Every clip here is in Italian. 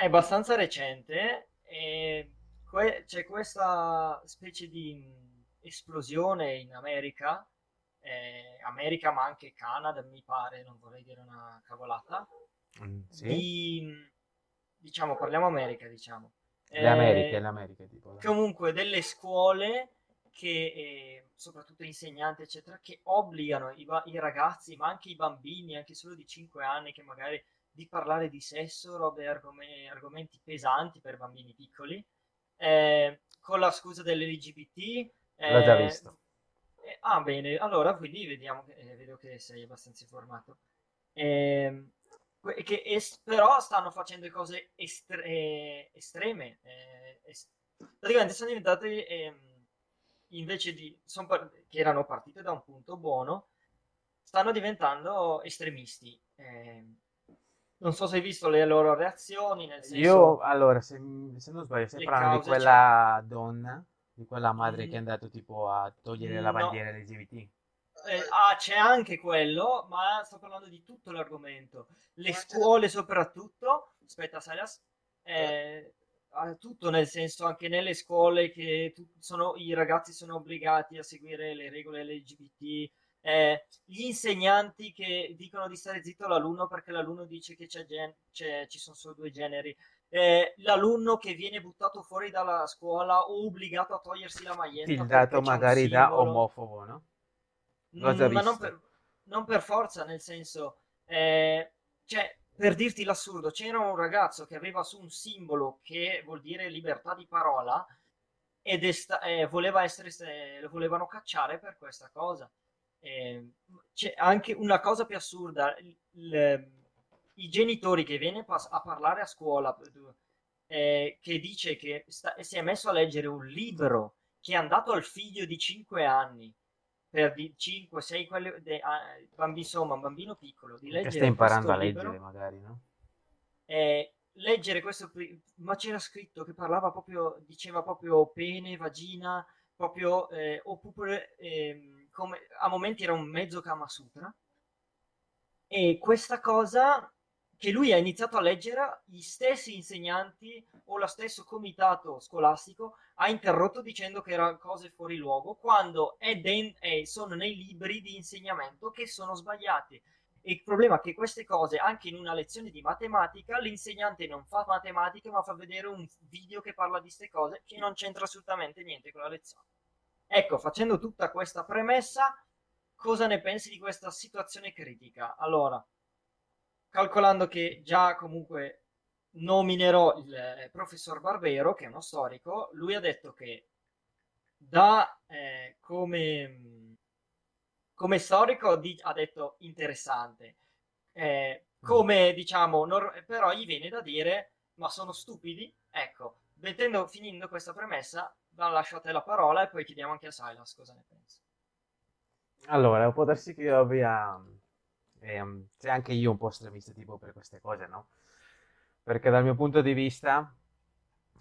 È abbastanza recente e que- c'è questa specie di mh, esplosione in America, eh, America ma anche Canada, mi pare, non vorrei dire una cavolata, Mm, sì? di, mh, diciamo, parliamo America, diciamo. Le Americhe, Eh, le Americhe, tipo. comunque delle scuole che, eh, soprattutto insegnanti, eccetera, che obbligano i, ba- i ragazzi, ma anche i bambini, anche solo di 5 anni, che magari di parlare di sesso, robe, argome- argomenti pesanti per bambini piccoli, eh, con la scusa dell'LGBT. L'ho già eh, visto. eh, ah, bene, allora quindi vediamo, che- eh, vedo che sei abbastanza informato. Ehm, che es- però stanno facendo cose estre- eh, estreme. eh, es- praticamente sono diventate, ehm, invece di, par- che erano partite da un punto buono, stanno diventando estremisti. Ehm, non so se hai visto le loro reazioni, nel Io, senso, allora, se, se non sbaglio, stai parlando di quella donna, di quella madre che è Mm, andato tipo a togliere la No, bandiera LGBT. Eh, ah, c'è anche quello, ma sto parlando di tutto l'argomento. Le scuole soprattutto, aspetta Silas, eh, tutto nel senso anche nelle scuole che tu- sono, i ragazzi sono obbligati a seguire le regole LGBT, eh, gli insegnanti che dicono di stare zitto all'alunno perché l'alunno dice che c'è gen- c'è- ci sono solo due generi, eh, l'alunno che viene buttato fuori dalla scuola o obbligato a togliersi la maglietta un magari da omofobo, no? Mm, Ma non per, non per forza, nel senso, eh, cioè, per dirti l'assurdo, c'era un ragazzo che aveva su un simbolo che vuol dire libertà di parola ed è sta- eh, voleva essere, se- lo volevano cacciare per questa cosa. Eh, c'è anche una cosa più assurda, il- il- i genitori che viene pas- a parlare a scuola, eh, che dice che sta- si è messo a leggere un libro che è andato al figlio di 5 anni per di 5, 6 quelli, de- ah, bambi- insomma, un bambino piccolo, di Che sta leggere imparando a leggere, libro, magari, no? eh, leggere questo, ma c'era scritto che parlava proprio, diceva proprio pene, vagina, proprio, eh, oppure ehm, come, a momenti era un mezzo Kama Sutra, e questa cosa che lui ha iniziato a leggere, gli stessi insegnanti o lo stesso comitato scolastico ha interrotto dicendo che erano cose fuori luogo, quando den- è- sono nei libri di insegnamento che sono sbagliati. E il problema è che queste cose, anche in una lezione di matematica, l'insegnante non fa matematica, ma fa vedere un video che parla di queste cose che non c'entra assolutamente niente con la lezione. Ecco, facendo tutta questa premessa, cosa ne pensi di questa situazione critica? Allora, calcolando che già comunque nominerò il eh, professor Barbero, che è uno storico, lui ha detto che da eh, come, come storico di- ha detto interessante, Eh, Mm. come diciamo, nor- però gli viene da dire, ma sono stupidi? Ecco, mettendo, finendo questa premessa, la lascio a te la parola e poi chiediamo anche a Silas cosa ne pensa. Allora, può darsi che io abbia... ehm, sia anche io un po' estremista tipo per queste cose, no? Perché dal mio punto di vista,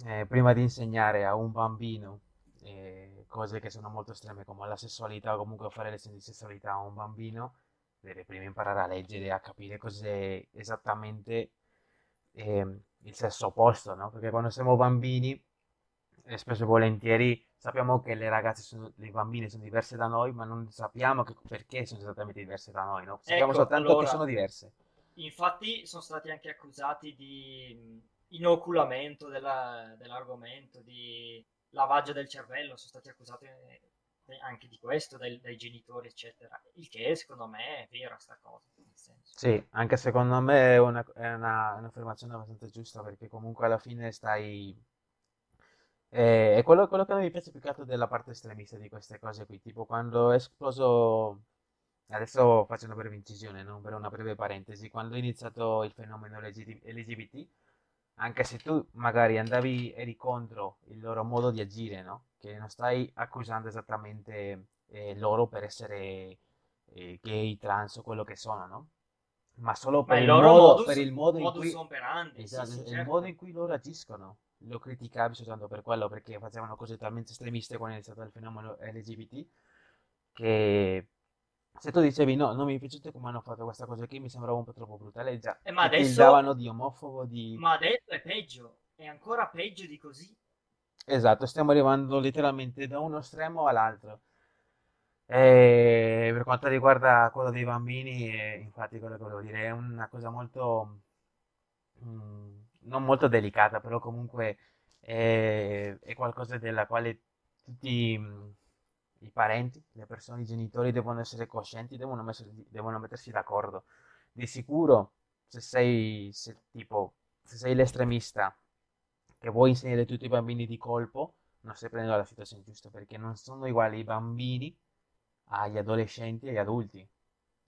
eh, prima di insegnare a un bambino eh, cose che sono molto estreme come la sessualità o comunque fare lezioni di sessualità a un bambino, deve prima imparare a leggere e a capire cos'è esattamente ehm, il sesso opposto, no? Perché quando siamo bambini, eh, spesso e volentieri sappiamo che le ragazze sono, le bambine sono diverse da noi, ma non sappiamo che- perché sono esattamente diverse da noi, no? Sappiamo Ecco, soltanto che allora, sono diverse. infatti sono stati anche accusati di inoculamento della- dell'argomento, di lavaggio del cervello, sono stati accusati eh, anche di questo dai, dai genitori, eccetera. Il che secondo me è vera sta cosa. Sì, anche secondo me è una, è una- un'affermazione abbastanza giusta perché comunque alla fine stai... eh, È quello, quello che non mi piace più che altro della parte estremista di queste cose qui, tipo quando è esploso, adesso faccio una breve incisione, non per una breve parentesi, quando è iniziato il fenomeno LGBT, anche se tu magari andavi, eri contro il loro modo di agire, no? Che non stai accusando esattamente eh, loro per essere eh, gay, trans o quello che sono, no? Ma solo Ma per il il loro modo, modus, per il modo in cui, operandi, sì, esatto, sì, il certo. modo in cui loro agiscono. Lo criticavi soltanto per quello, perché facevano cose talmente estremiste quando è iniziato il fenomeno LGBT che se tu dicevi no, non mi è piaciuto come hanno fatto questa cosa qui, mi sembrava un po' troppo brutale, già Eh, ma adesso, di omofobo, di... ma adesso è peggio, è ancora peggio di così. Esatto, stiamo arrivando letteralmente da uno estremo all'altro. E per quanto riguarda quello dei bambini, eh, infatti quello che volevo dire è una cosa molto, mm, non molto delicata, però comunque è, è qualcosa della quale tutti mm, i parenti, le persone, i genitori devono essere coscienti, devono, messer- devono mettersi d'accordo. Di sicuro, se sei, se, tipo, se sei l'estremista che vuoi insegnare tutti i bambini di colpo, non stai prendendo la situazione giusta, perché non sono uguali i bambini agli adolescenti e agli adulti.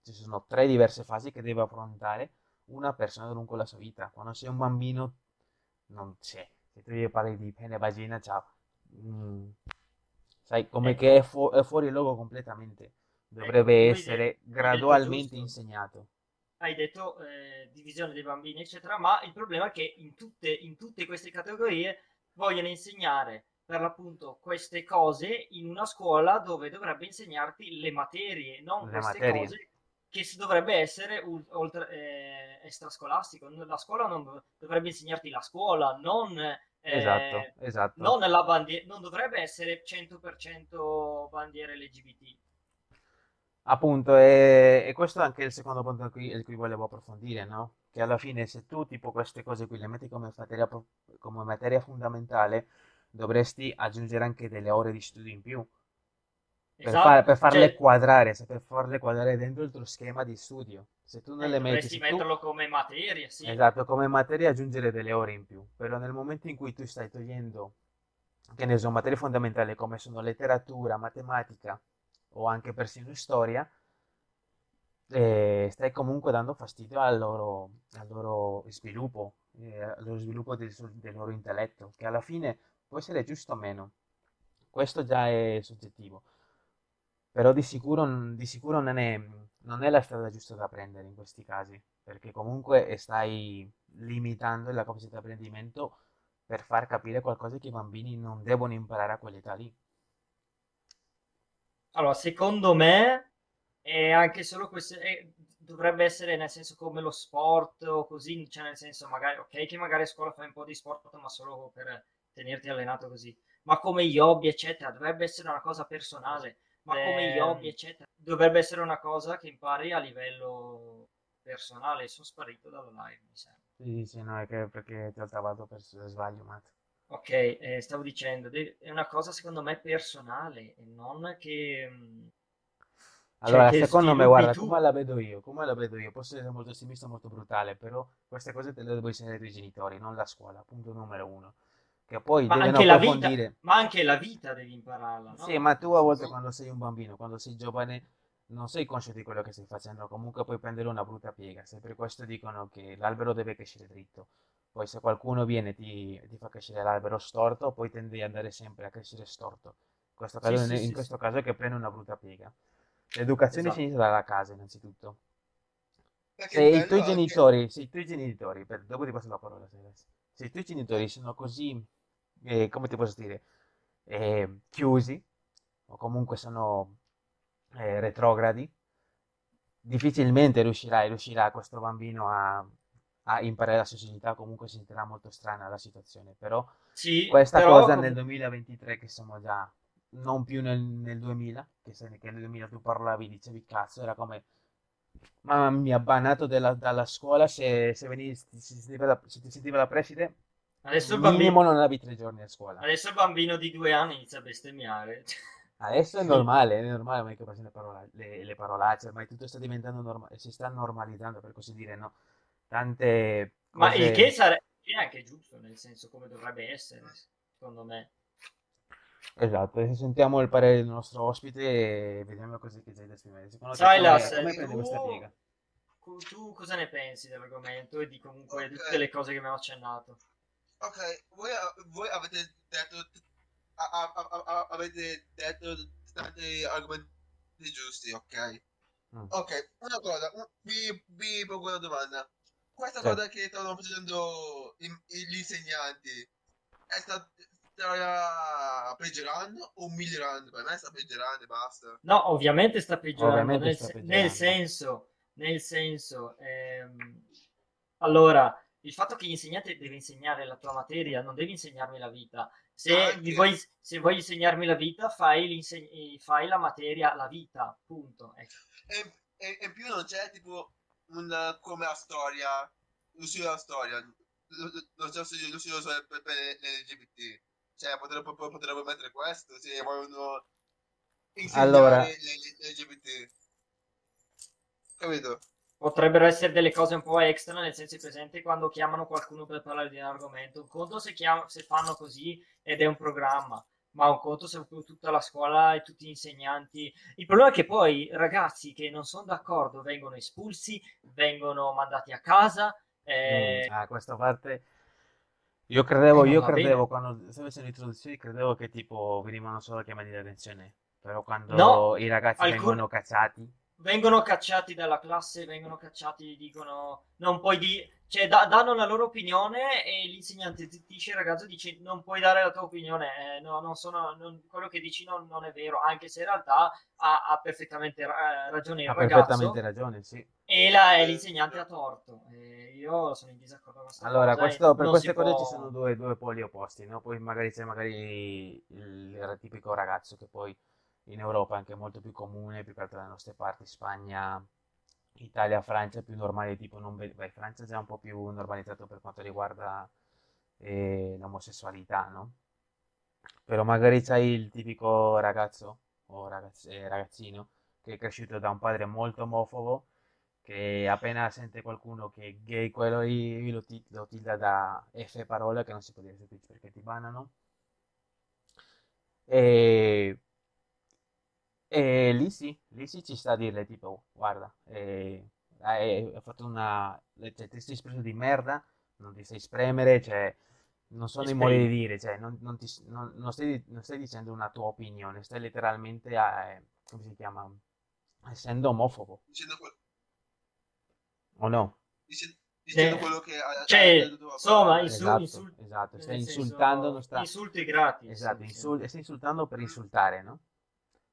Ci sono tre diverse fasi che deve affrontare una persona lungo la sua vita. Quando sei un bambino, non c'è. Se tu gli parli di pene vagina, ciao. Mm, sai, come che Ecco, è, fu- è fuori luogo completamente. ecco, Dovrebbe de- essere detto gradualmente insegnato. hai detto eh, divisione dei bambini, eccetera, ma il problema è che in tutte, in tutte queste categorie vogliono insegnare per l'appunto queste cose in una scuola dove dovrebbe insegnarti le materie, non Le queste materie. cose che si dovrebbe essere ul- oltre, eh, extrascolastico. La scuola non dov- dovrebbe insegnarti la scuola, non, Esatto, eh, esatto. non la bandiera, non dovrebbe essere 100% bandiere LGBT. Appunto, e, e questo è anche il secondo punto qui, il cui volevo approfondire, no? Che alla fine se tu tipo queste cose qui le metti come materia, come materia fondamentale, dovresti aggiungere anche delle ore di studio in più per, far- Esatto, per farle cioè quadrare, se- per farle quadrare dentro il tuo schema di studio. Se tu non Eh, le metti, dovresti tu, metterlo come materia, sì. esatto, come materia aggiungere delle ore in più, però nel momento in cui tu stai togliendo, che ne so, materie fondamentali come sono letteratura, matematica o anche persino storia, e stai comunque dando fastidio al loro, al loro sviluppo, eh, al loro sviluppo del, del loro intelletto, che alla fine può essere giusto o meno. Questo già è soggettivo, però di sicuro, di sicuro non è, non è la strada giusta da prendere in questi casi, perché comunque stai limitando la capacità di apprendimento per far capire qualcosa che i bambini non devono imparare a quell'età lì. Allora, secondo me è anche solo questo, è- dovrebbe essere nel senso come lo sport o così, cioè nel senso magari, ok, che magari a scuola fai un po' di sport, ma solo per tenerti allenato così, ma come gli hobby, eccetera, dovrebbe essere una cosa personale, ma come gli hobby, eccetera, dovrebbe essere una cosa che impari a livello personale. Sono sparito dalla live, mi sembra. sì, sì, no, è che perché ti ho trovato per sbaglio, Matt. Ok, eh, stavo dicendo, è una cosa secondo me personale e non che, mm, cioè, Allora, che secondo me, guarda, tu. come la vedo io, come la vedo io, posso essere molto ottimista, molto brutale, però queste cose te le devo insegnare ai tuoi genitori, non la scuola, punto numero uno. Che poi Ma devono anche la vita, approfondire. ma anche la vita devi impararla, Sì, no? ma tu a volte quando sei un bambino, quando sei giovane, non sei conscio di quello che stai facendo, comunque puoi prendere una brutta piega. Se per questo dicono che l'albero deve crescere dritto, poi se qualcuno viene e ti, ti fa crescere l'albero storto, poi tendi ad andare sempre a crescere storto. In questo Sì, caso, sì, in sì, sì, questo caso è che prende una brutta piega. L'educazione si esatto. inizia dalla casa, innanzitutto. perché Se i tuoi genitori, se i tuoi genitori, per- dopo ti passo la parola, se se i tuoi genitori sono così, eh, come ti posso dire, eh, chiusi, o comunque sono eh, retrogradi, difficilmente riuscirai, riuscirà questo bambino a, a imparare la socialità, comunque si sentirà molto strana la situazione, però Sì, questa però cosa nel com- 2023 che siamo già, non più nel, nel 2000, che, se, che nel 2000 tu parlavi, dicevi cazzo, era come Mamma mia, bannato dalla, dalla scuola se, se, venivi, se, ti sentiva la, se ti sentiva la preside, adesso il bambino, minimo non avevi tre giorni a scuola. adesso il bambino di due anni inizia a bestemmiare. Adesso è normale, è normale ormai che passano le, parola- le, le parolacce, ormai tutto sta diventando normale, si sta normalizzando per così dire, no? Tante Ma il che cose... sarebbe è anche giusto, nel senso come dovrebbe essere, secondo me. Esatto, adesso sentiamo il parere del nostro ospite e vediamo così che c'è da esprimere. Secondo te Silas, come, come prende questa tu, piega? cu- tu cosa ne pensi dell'argomento e di comunque tutte le cose che abbiamo accennato? ok, voi, voi avete detto, a- a- a- a- avete detto tanti argomenti giusti, ok? Mm, Ok, una cosa, un- vi, vi pongo una domanda. Questa cosa che stanno facendo i- i- gli insegnanti è, sta- sta peggiorando o migliorando? Per me sta peggiorando e basta. No, ovviamente sta peggiorando, Ovviamente nel, sta peggiorando. nel senso, nel senso, ehm, allora, il fatto che l'insegnante deve insegnare la tua materia, non devi insegnarmi la vita. Se, vuoi, se vuoi insegnarmi la vita, fai, eh, fai la materia, la vita, punto. Ecco. E, e- e in più non c'è tipo un come la storia, lo studio della storia, lo, lo- lo studio, lo studio solo per, per l'LGBT. Cioè, potrebbe, potrebbe mettere questo se vogliono insegnare Allora. l'LGBT. Capito? Potrebbero essere delle cose un po' extra, nel senso presente quando chiamano qualcuno per parlare di un argomento. Un conto se, chiam- se fanno così ed è un programma, ma un conto se tutta la scuola e tutti gli insegnanti. Il problema è che poi ragazzi che non sono d'accordo vengono espulsi, vengono mandati a casa. eh, Mm, ah, questa parte. Io credevo, Eh, io credevo quando stavo facendo l'introduzione, credevo che tipo venivano solo chiamati di attenzione. Però quando No, i ragazzi alcun- vengono cacciati, vengono cacciati dalla classe, vengono cacciati, dicono non puoi dire, cioè da- danno la loro opinione e l'insegnante zittisce il ragazzo dice non puoi dare la tua opinione, eh, no, non sono, non- quello che dici non, non è vero, anche se in realtà ha, ha perfettamente ra- ragione il ha ragazzo perfettamente ragione, sì. E la- e l'insegnante ha torto. E io sono in disaccordo con questa Allora, questo- per queste cose può- ci sono due, due poli opposti, no? Poi magari c'è magari il tipico ragazzo che poi in Europa è anche molto più comune, più che altro dalle nostre parti, Spagna, Italia, Francia, è più normale, tipo non beh, Francia è già un po' più normalizzato per quanto riguarda eh, l'omosessualità, no? Però magari c'hai il tipico ragazzo o ragazz- eh, ragazzino che è cresciuto da un padre molto omofobo che appena sente qualcuno che è gay, quello lì lo, ti- lo tilda da F parola che non si può dire su Twitch perché ti banano. E, e lì sì, lì sì ci sta a dirle tipo, "Oh, guarda, eh, hai, hai fatto una... cioè, ti sei espresso di merda, non ti sai spremere, cioè, non sono i modi di dire, cioè, non, non ti- non- non stai, non stai dicendo una tua opinione, stai letteralmente, eh, come si chiama, essendo omofobo, Dicendo, que- o no? dice- dicendo Eh, quello che ha, cioè, insomma, Esatto, insul- esatto, stai nel senso, insultando, non sta... insulti gratis. Esatto, sì. insul- stai insultando per insultare, no?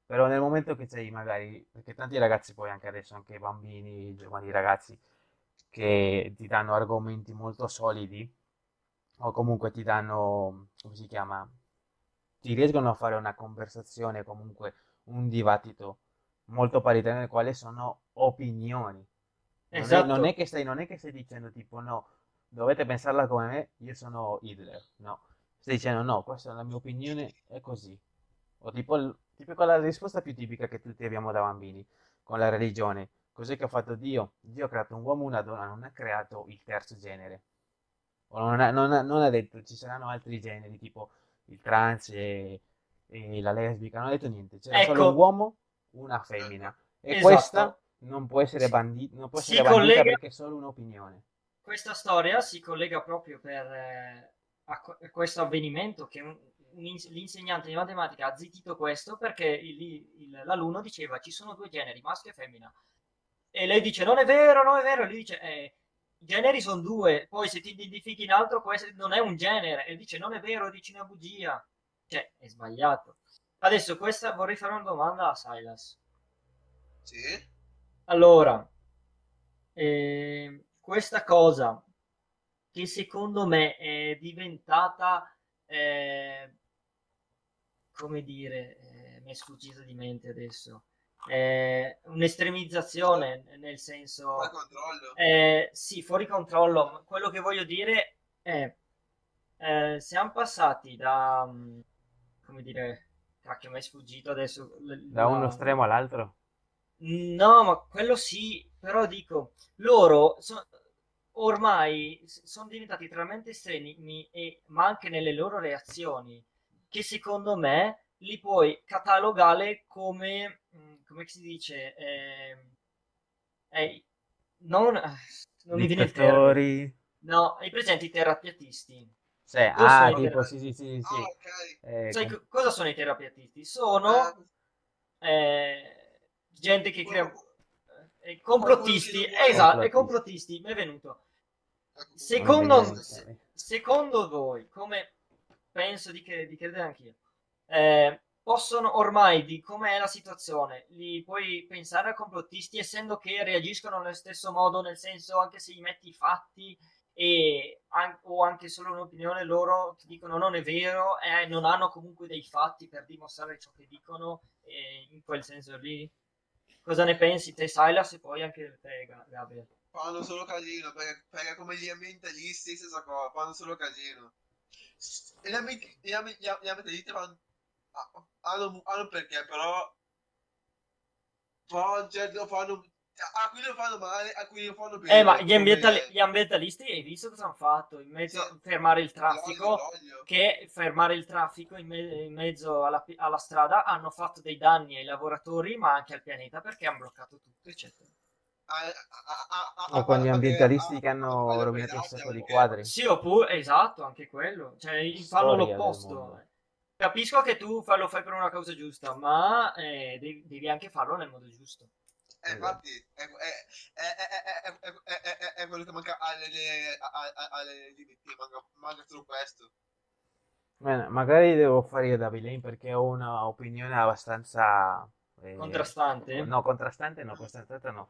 Però nel momento che sei magari, perché tanti ragazzi poi anche adesso, anche i bambini, giovani ragazzi, che ti danno argomenti molto solidi, o comunque ti danno, come si chiama, ti riescono a fare una conversazione, comunque un dibattito molto paritario nel quale sono opinioni. Non è, Esatto. non è che stai, non è che stai dicendo tipo no, dovete pensarla come me, io sono Hitler. No, stai dicendo no, questa è la mia opinione, è così. O tipo, il- tipo la risposta più tipica che tutti abbiamo da bambini con la religione. Cos'è che ha fatto Dio? Dio ha creato un uomo e una donna, non ha creato il terzo genere. O non ha, non ha- non ha detto ci saranno altri generi, tipo il trans e, e la lesbica, non ha detto niente. C'era solo Ecco. un uomo, una femmina. E Esatto. questa non può essere, Si- bandi- non può si essere bandita collega- perché è solo un'opinione. questa storia si collega proprio per, eh, a, que- a questo avvenimento che un- un ins- l'insegnante di matematica ha zittito questo perché il- il- l'alunno diceva ci sono due generi, maschio e femmina. E lei dice non è vero, non è vero. E lui dice eh, i generi sono due, poi se ti identifichi in altro può essere- non è un genere. E dice non è vero, dici una bugia. Cioè, è sbagliato. Adesso questa vorrei fare una domanda a Silas. Sì? Allora, eh, questa cosa che secondo me è diventata, eh, come dire, eh, mi è sfuggita di mente adesso, eh, un'estremizzazione nel senso, Fuori controllo. eh, sì, fuori controllo. Quello che voglio dire è, eh, siamo passati da, mm, come dire, cacchio, mi è sfuggito adesso. Da uno la- estremo all'altro. No, ma quello sì, però dico, loro so- ormai sono diventati talmente estremi, e- ma anche nelle loro reazioni, che secondo me li puoi catalogare come, mm, come si dice, ehm, eh, non, ah, non mi viene il termine. No, hai presenti i terapiatisti? Sì, Cosa ah, sono i tipo, sì, sì, sì, sì. Ah, ok. Eh, Sai com- co- cosa sono i terapiatisti? Sono Eh, eh, gente che crea... eh, complottisti, esatto, e Complottisti. complottisti, mi è venuto. ecco, Secondo, se- secondo voi, come penso di, che, di credere anch'io. Eh, possono ormai, di com'è la situazione, li puoi pensare a complottisti essendo che reagiscono nello stesso modo, nel senso anche se gli metti i fatti e, an- o anche solo un'opinione loro ti dicono non è vero e non hanno comunque dei fatti per dimostrare ciò che dicono eh, in quel senso lì. Cosa ne pensi te Silas e poi anche te Gabriel? Fanno solo casino, perché, perché come gli ambientalisti stessa cosa, fanno solo casino. E gli, ambientalisti fanno, hanno, hanno perché, però però certo, fanno a cui lo fanno male, a cui lo fanno bene. Eh, ma gli, ambientali- gli ambientalisti, hai visto cosa hanno fatto? In mezzo a fermare il traffico, che fermare il traffico in, me- in mezzo alla, pi- alla strada hanno fatto dei danni ai lavoratori, ma anche al pianeta perché hanno bloccato tutto, eccetera. A- a- a- a- O con gli ambientalisti che hanno rovinato un sacco di quadri. Sì, oppure, esatto, anche quello. Cioè, fanno l'opposto. Capisco che tu fa- lo fai per una causa giusta, ma eh, devi, devi anche farlo nel modo giusto. Eh, infatti, è, è, è, quello che manca alle limiti, manca, manca solo questo. Bene, magari devo fare io da villain perché ho un'opinione abbastanza... Eh, contrastante? No, contrastante no, contrastante no.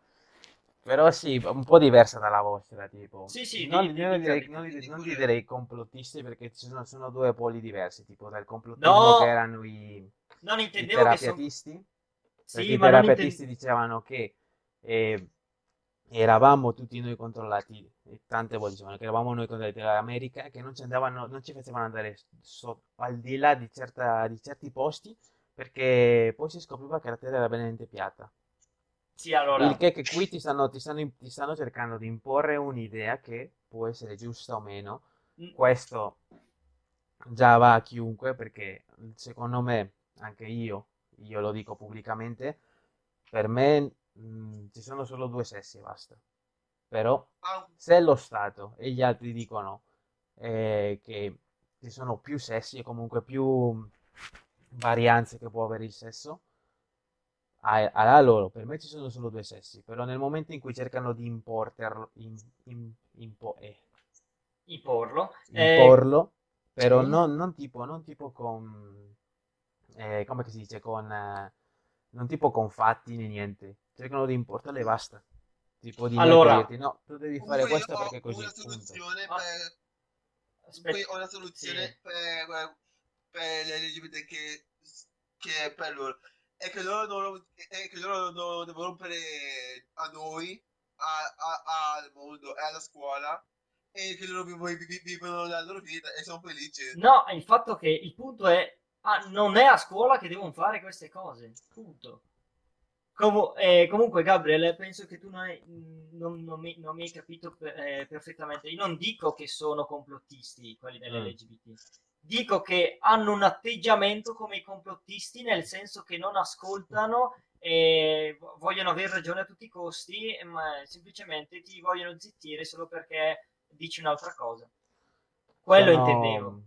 Però sì, un po' diversa dalla vostra, tipo. Sì, sì, non, di, non, di, direi, di, non, di, non direi complottisti perché ci sono, sono, due poli diversi, tipo dal complottismo no, che erano i, non intendevo i. Che son... Sì, perché i terapiatisti inten- dicevano che eh, eravamo tutti noi controllati, e tante volte dicevano che eravamo noi controllati dall'America e che non ci andavano, non ci facevano andare so- al di là di, certa- di certi posti perché poi si scopriva che la terra era veramente piatta. Sì, allora... Il che, che qui ti stanno, ti stanno, ti stanno cercando di imporre un'idea che può essere giusta o meno. Mm, Questo già va a chiunque perché secondo me, anche io, io lo dico pubblicamente, per me mh, ci sono solo due sessi e basta. Però se lo Stato e gli altri dicono eh, che ci sono più sessi e comunque più varianze che può avere il sesso, alla loro, per me ci sono solo due sessi, però nel momento in cui cercano di importerlo, in- in- impo- eh, Imporlo. Eh, imporlo, però sì. non, non tipo, non tipo con, eh, come che si dice, con, eh, non tipo con fatti né niente, cercano di importarlo e basta. Tipo di Allora- dirti, no, tu devi fare questo perché così, una soluzione Ah, per, aspetta. ho una soluzione Sì. per, per le LGBT che, che per loro è che loro non, è che loro non devono rompere a noi a- a- al mondo e alla scuola e che loro vivono, vi- vivono la loro vita e sono felici No, il fatto che il punto è, ah, non è a scuola che devono fare queste cose, punto. Comu- eh, comunque, Gabriele, penso che tu non, hai- non- non mi, non mi hai capito per- eh, perfettamente. Io non dico che sono complottisti quelli Mm. dell'LGBT, dico che hanno un atteggiamento come i complottisti, nel senso che non ascoltano e vo- vogliono avere ragione a tutti i costi, ma semplicemente ti vogliono zittire solo perché dici un'altra cosa. Quello Sono- intendevo.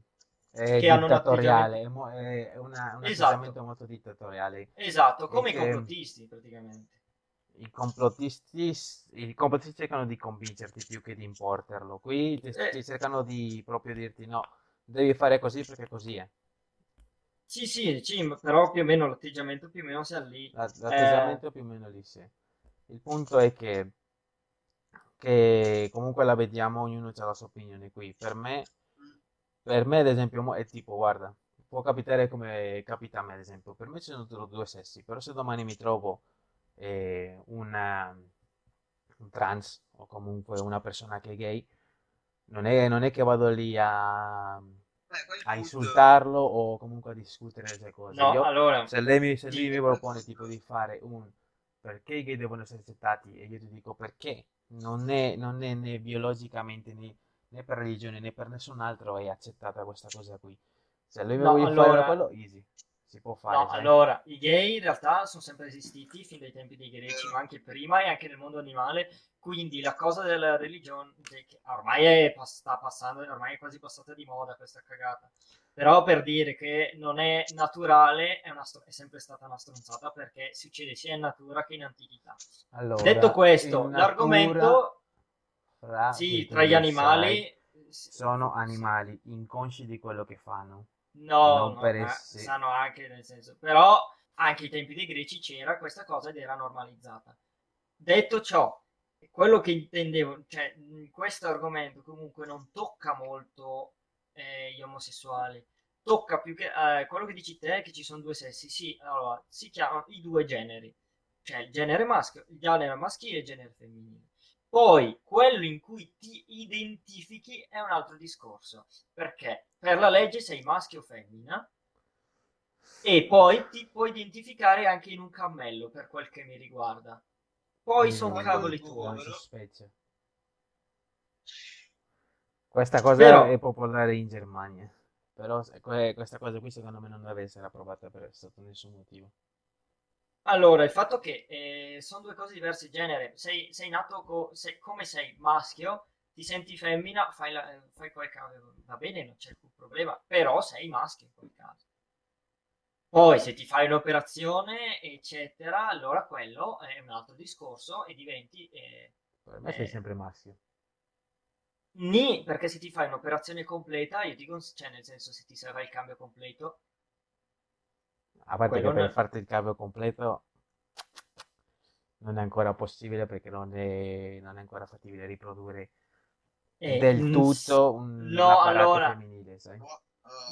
È che hanno un dittatoriale, è, mo- è una- un Esatto. atteggiamento molto dittatoriale. Esatto, come i che- complottisti praticamente. I complottisti, i complottisti cercano di convincerti più che di importerlo. Qui ti, Eh. ti cercano di proprio dirti no, devi fare così perché così è. Sì, sì, sì, però più o meno l'atteggiamento più o meno sia lì. La- L'atteggiamento più o meno lì sì. Il punto è che, che comunque la vediamo, ognuno ha la sua opinione qui. Per me, per me ad esempio, è tipo, guarda, può capitare come capita a me ad esempio. Per me ci sono solo due sessi, però se domani mi trovo eh, una- un trans o comunque una persona che è gay, non è, non è che vado lì a, a insultarlo o comunque a discutere le sue cose. No, Io- allora, se lei mi, se lui Sì. mi propone tipo di fare un perché i gay devono essere accettati e io ti dico perché non è, non è né biologicamente né, né per religione né per nessun altro è accettata questa cosa qui. Se lui No, vuole allora- fare quello, easy, si può fare. no, sai? allora, i gay in realtà sono sempre esistiti fin dai tempi dei greci, ma anche prima e anche nel mondo animale. Quindi la cosa della religione, che che ormai è, sta passando, ormai è quasi passata di moda questa cagata. Però per dire che non è naturale, è, str- è sempre stata una stronzata perché succede sia in natura che in antichità. Allora, Detto questo, natura, l'argomento fra Sì, tra gli animali, sono animali inconsci di quello che fanno. No, Non no, sanno anche nel senso, però anche ai tempi dei greci c'era questa cosa ed era normalizzata. Detto ciò, quello che intendevo, cioè, questo argomento comunque non tocca molto eh, gli omosessuali, tocca più che eh, quello che dici te, che ci sono due sessi, sì, allora, si chiamano i due generi, cioè il genere maschio, il genere maschile e il genere femminile. Poi quello in cui ti identifichi è un altro discorso, perché per la legge sei maschio o femmina e poi ti puoi identificare anche in un cammello per quel che mi riguarda. Poi Mm, sono cavoli tuoi. Questa cosa Però- è popolare in Germania, però questa cosa qui secondo me non deve essere approvata per sotto nessun motivo. Allora, il fatto che eh, sono due cose diverse, genere, sei, sei nato co- sei- come sei maschio, ti senti femmina, fai, la, fai quel caso, va bene, non c'è alcun problema, però sei maschio in quel caso. Poi se ti fai un'operazione, eccetera, allora quello è un altro discorso e diventi... eh, Per me sei Eh. sempre maschio. Ni, perché se ti fai un'operazione completa, io ti cons- cioè nel senso se ti serve il cambio completo, A parte che per farti il cambio completo non è ancora possibile perché non è, non è ancora fattibile riprodurre eh, del mm, tutto un no, allora- femminile, sai?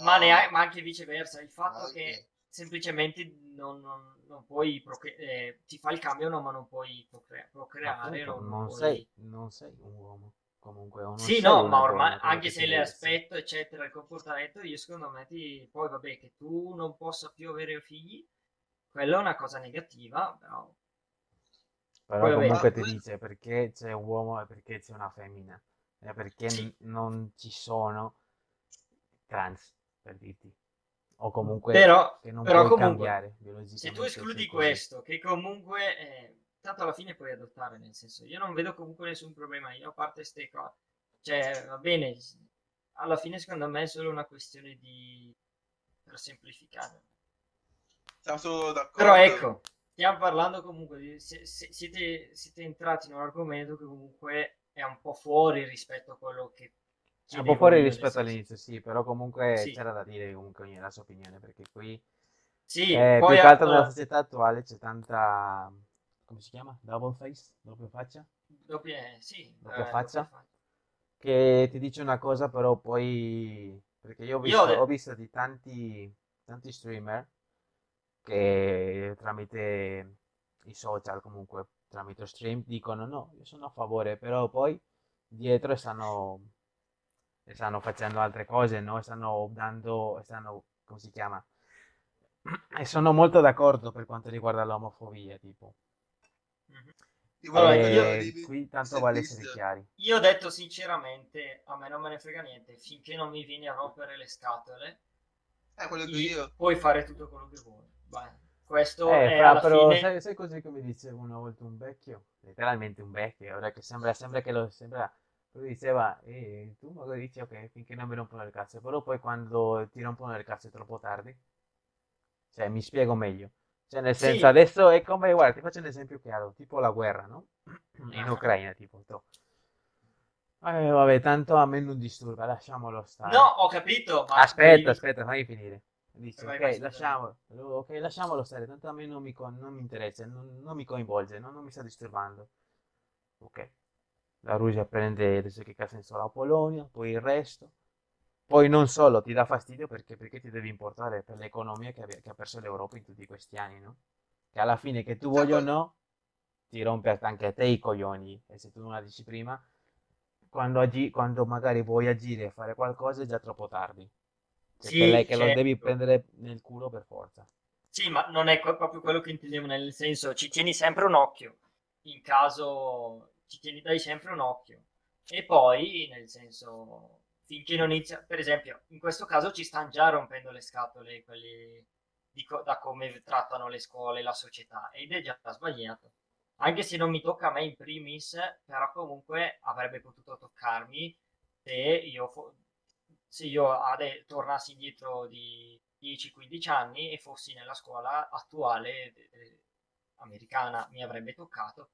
Ma, neanche- ma anche viceversa, il fatto anche. che semplicemente non, non- non puoi procre- eh, ti fa il cambio no, ma non puoi procre- procreare, Appunto, non, non puoi- sei, non sei un uomo, comunque, o non Sì, no, ma ormai anche che se l'aspetto, eccetera, il comportamento, io secondo me ti... poi vabbè che tu non possa più avere figli, quella è una cosa negativa, però Però Poi vabbè. comunque Ma ti poi- dice perché c'è un uomo e perché c'è una femmina, e perché Sì. n- non ci sono trans, per dirti, o comunque Però, che non però puoi comunque, cambiare se tu escludi questo, che comunque eh, tanto alla fine puoi adottare, nel senso, io non vedo comunque nessun problema, io a parte ste cose, cioè va bene, alla fine secondo me è solo una questione di... per semplificare. Siamo solo d'accordo. Però ecco, stiamo parlando comunque di... se- se- siete, siete entrati in un argomento che comunque è un po' fuori rispetto a quello che... È un po' fuori rispetto all'inizio, sì, però comunque Sì. c'era da dire comunque ogni la sua opinione, perché qui Sì, eh, poi più che altro nella società attuale c'è tanta, come si chiama? Double face? Doppia faccia? doppia, sì, Doppia eh, faccia? doppia che ti dice una cosa, però poi perché io ho Io visto, de- ho visto di tanti, tanti streamer che tramite i social, comunque tramite stream, dicono no, io sono a favore, però poi dietro stanno, stanno facendo altre cose, no? Stanno dando, stanno, come si chiama? E sono molto d'accordo per quanto riguarda l'omofobia, tipo. Mhm. Tipo, Allora, io- devi- qui tanto vale visto- essere chiari. Io ho detto sinceramente, a me non me ne frega niente, finché non mi vieni a rompere le scatole, Eh, quello che io. puoi fare tutto quello che vuoi. Beh, questo Eh, è fra, alla però fine... sai, sai così come diceva una volta un vecchio? Letteralmente un vecchio, ora che sembra, sembra che lo sembra. Lui diceva, eh, tu magari dici ok, finché non mi rompono le cazzo, però poi quando ti rompono le cazzo è troppo tardi. Cioè, mi spiego meglio. Cioè, nel Sì. senso, adesso è come, guarda, ti faccio un esempio chiaro, tipo la guerra, no? In Ah. Ucraina, tipo. to. Eh, vabbè, tanto a me non disturba, lasciamolo stare. No, ho capito, ma... Aspetta, aspetta, fammi finire. Dice, Vai, ok, vai, scusa. lasciamo, ok, lasciamolo stare, tanto a me non mi, con- non mi interessa, non, non mi coinvolge, non, non mi sta disturbando. Ok, la Russia prende adesso che cazzo ne so, la Polonia, poi il resto. Poi non solo ti dà fastidio perché, perché ti devi importare per l'economia che, che ha perso l'Europa in tutti questi anni, no? Che alla fine che tu voglia o no, ti rompe anche a te i coglioni. E se tu non la dici prima, quando, agi- quando magari vuoi agire e fare qualcosa è già troppo tardi. Perché Sì, lei che lo certo. devi prendere nel culo per forza. Sì, ma non è proprio quello che intendevo, nel senso, ci tieni sempre un occhio, in caso ci tieni, dai sempre un occhio. E poi, nel senso, finché non inizia, per esempio, in questo caso ci stanno già rompendo le scatole quelli co- da come trattano le scuole, la società, ed è già sbagliato. Anche se non mi tocca a me in primis, però comunque avrebbe potuto toccarmi se io, fo- se io ade- tornassi indietro di 10-15 anni e fossi nella scuola attuale eh, americana, mi avrebbe toccato.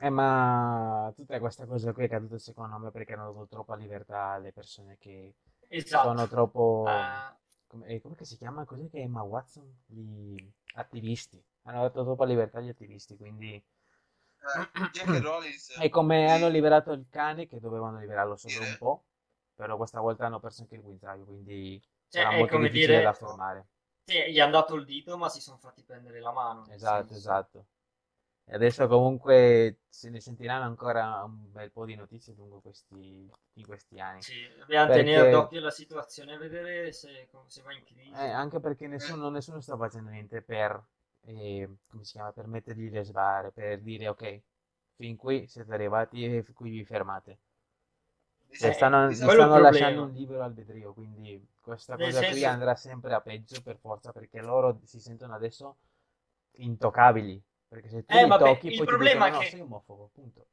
Eh, ma tutta questa cosa qui è caduta secondo me perché hanno dato troppa libertà alle persone che Esatto. sono troppo... Eh, Come, eh, come che si chiama? Cos'è che è Emma Watson? Gli attivisti. Hanno dato troppa libertà agli attivisti, quindi... Eh, J.K. Rowling È come hanno di liberato il cane, che dovevano liberarlo solo un dire po', però questa volta hanno perso anche il guinzaglio, quindi cioè, sarà è molto come difficile da dire, fermare. sì, gli hanno dato il dito, ma si sono fatti prendere la mano, nel Esatto, senso. esatto. E adesso comunque se ne sentiranno ancora un bel po' di notizie lungo questi, in questi anni. Sì, dobbiamo tenere Perché, d'occhio la situazione e vedere se, se va in crisi. eh, anche perché nessuno, nessuno sta facendo niente per, eh, come si chiama, per mettergli le sbarre, per dire ok, fin qui siete arrivati e qui vi fermate. Cioè, stanno, stanno lasciando un libero albedrío, quindi questa Nel cosa qui senso, andrà sempre a peggio per forza, perché loro si sentono adesso intoccabili. Perché se tu eh, vabbè, tocchi, il poi problema dicono è no, sei che omofobo, punto.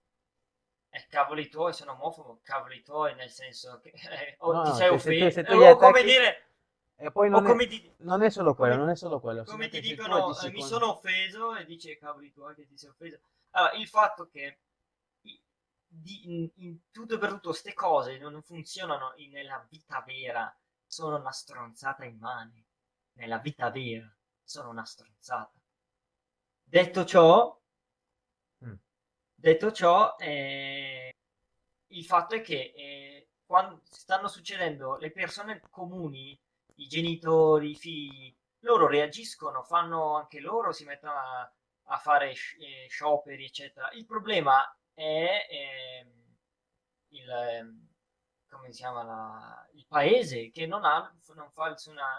eh, cavoli tuoi, sono omofobo, cavoli tuoi, nel senso che eh, o No, ti sei che se tu, offeso, se tu come dire, e poi o non è, ti, non è solo quello, come, non è solo quello, come ti che dicono, agisci eh, mi sono offeso e dice cavoli tuoi che ti sei offeso. Allora, il fatto che di- in, in tutto e per tutto queste cose non funzionano in- nella vita vera, sono una stronzata immane. Nella vita vera, sono una stronzata. Detto ciò, Mm. detto ciò, eh, il fatto è che eh, quando stanno succedendo le persone comuni, i genitori, i figli, loro reagiscono, fanno anche loro, si mettono a, a fare eh, scioperi, eccetera. Il problema è ehm, il, ehm, come si chiama la- il paese che non ha, non fa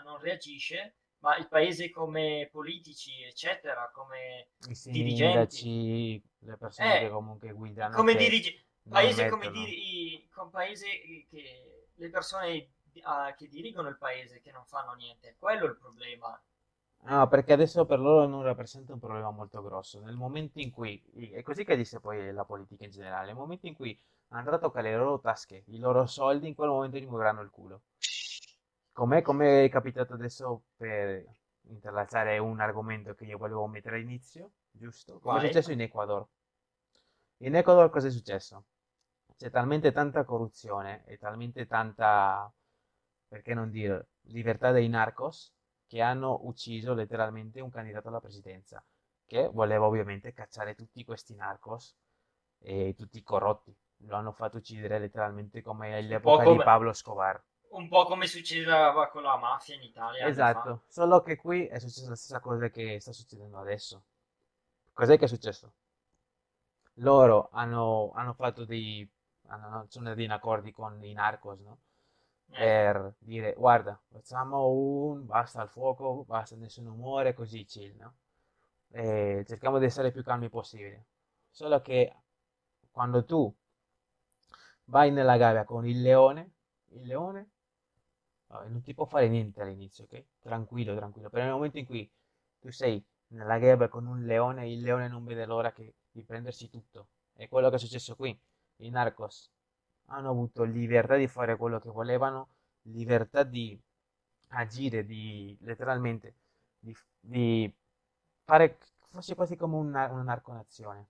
non reagisce, ma il paese come politici, eccetera, come I dirigenti, sindaci, le persone che eh, comunque guidano, come che dirige, non paese come diri, con paese che le persone ah, che dirigono il paese che non fanno niente, quello è il problema. No, perché adesso per loro non rappresenta un problema molto grosso. Nel momento in cui, è così che disse poi la politica in generale, nel momento in cui andrà a toccare le loro tasche, i loro soldi, in quel momento gli muoveranno il culo. Com'è, come è capitato adesso per interlacciare un argomento che io volevo mettere all'inizio, giusto? Come è successo in Ecuador. In Ecuador cosa è successo? C'è talmente tanta corruzione e talmente tanta, perché non dire, libertà dei narcos che hanno ucciso letteralmente un candidato alla presidenza che voleva ovviamente cacciare tutti questi narcos e tutti i corrotti. Lo hanno fatto uccidere letteralmente come all'epoca di Pablo Escobar. Un po' come succedeva con la mafia in Italia. Esatto, solo che qui è successa la stessa cosa che sta succedendo adesso. Cos'è che è successo? Loro hanno, hanno fatto dei, hanno, sono dei accordi con i narcos, no? Eh, Per dire, guarda, facciamo un, basta il fuoco, basta, nessuno muore, così chill, no? E cerchiamo di essere più calmi possibile. Solo che quando tu vai nella gabbia con il leone, il leone vabbè, non ti può fare niente all'inizio, ok? Tranquillo, tranquillo. Però nel momento in cui tu sei nella gabbia con un leone, il leone non vede l'ora che, di prendersi tutto. È quello che è successo qui. I narcos hanno avuto libertà di fare quello che volevano, libertà di agire, di letteralmente di, di fare fosse quasi come una, una narconazione.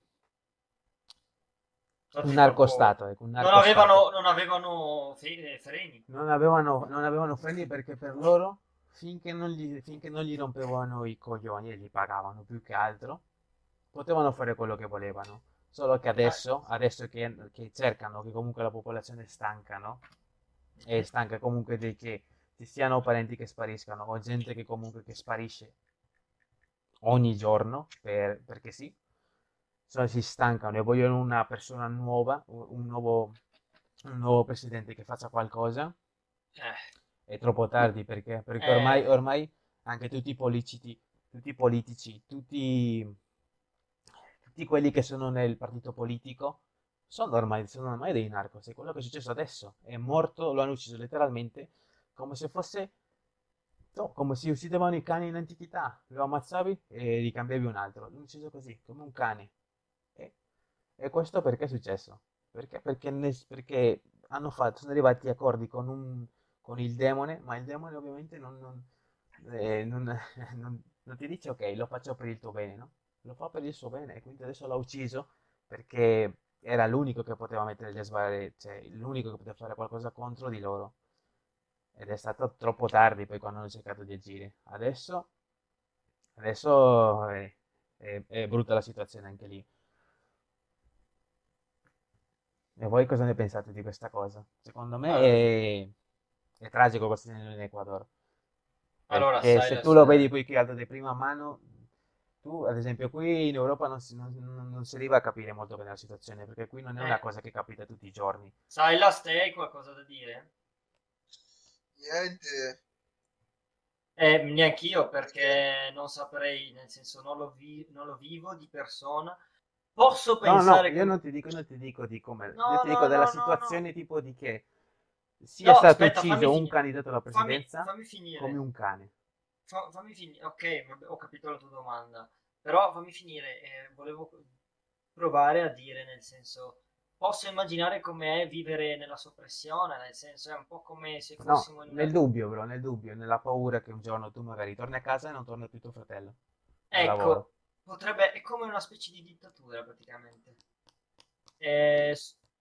Un proprio ecco, un non avevano, non avevano freni. Non avevano, non avevano freni perché per loro, finché non gli, finché non gli rompevano i coglioni e gli pagavano più che altro, potevano fare quello che volevano. Solo che adesso, adesso che, che cercano, che comunque la popolazione è stanca, no? È stanca comunque di che ci siano parenti che spariscano o gente che comunque che sparisce ogni giorno per- perché sì, so- si stancano e vogliono una persona nuova, un nuovo, un nuovo presidente che faccia qualcosa. Eh, È troppo tardi perché, perché ormai, eh, ormai anche tutti i politici, tutti i politici, tutti, tutti quelli che sono nel partito politico sono ormai, sono ormai dei narcos. È quello che è successo adesso. È morto, lo hanno ucciso letteralmente come se fosse, no, come se uccidevano i cani in antichità. Lo ammazzavi e gli cambiavi un altro. L'hanno ucciso così, come un cane. E, questo perché è successo? Perché? Perché, perché hanno fatto, sono arrivati a accordi con, un, con il demone, ma il demone ovviamente non, non- eh, non- non- ti dice ok, lo faccio per il tuo bene, no? Lo fa per il suo bene, e quindi adesso l'ha ucciso perché era l'unico che poteva mettere le sbarre, cioè l'unico che poteva fare qualcosa contro di loro. Ed è stato troppo tardi poi quando hanno cercato di agire. Adesso, adesso è, è, è brutta la situazione anche lì. E voi cosa ne pensate di questa cosa? Secondo me è, è tragico questo in Ecuador. Allora, sai se tu lo storia. vedi poi creato di prima mano, tu ad esempio qui in Europa non si, non- non- si arriva a capire molto bene la situazione, perché qui non è una Eh, cosa che capita tutti i giorni. sai la Ste, hai qualcosa da dire? Niente. Eh, neanch'io perché non saprei, nel senso non lo, vi- non lo vivo di persona. Posso No, no, pensare io che... non ti dico, non ti dico di come, io No, ti dico no, della no, no, no. situazione tipo di che sia No, stato aspetta, fammi ucciso un finire. candidato alla Fammi, presidenza fammi come finire. un cane. Fa- fammi finire. Ok, vabbè, ho capito la tua domanda. Però fammi finire. eh, volevo provare a dire, nel senso, posso immaginare com'è vivere nella soppressione, nel senso è un po' come se No, fossimo in nel dubbio, bro, nel dubbio, nella paura che un giorno tu magari torni a casa e non torna più tuo fratello Ecco. Potrebbe... è come una specie di dittatura praticamente. È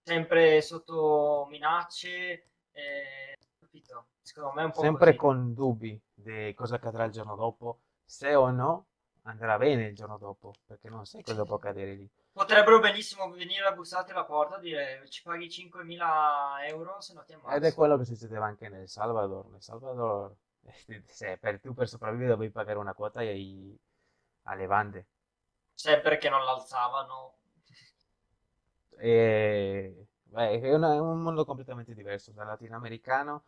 sempre sotto minacce, eh, capito? Secondo me è un po' Sempre così. con dubbi di cosa accadrà il giorno dopo, se o no andrà bene il giorno dopo, perché non sai cosa può accadere lì. Potrebbero benissimo venire a bussarti alla porta e dire ci paghi 5.000 euro se no ti Ed è ammazzo. quello che succedeva anche nel Salvador. Nel Salvador, se per tu per sopravvivere dovevi pagare una quota ai- alle bande. Sempre che non l'alzavano. E, beh, è, una- è un mondo completamente diverso dal latinoamericano.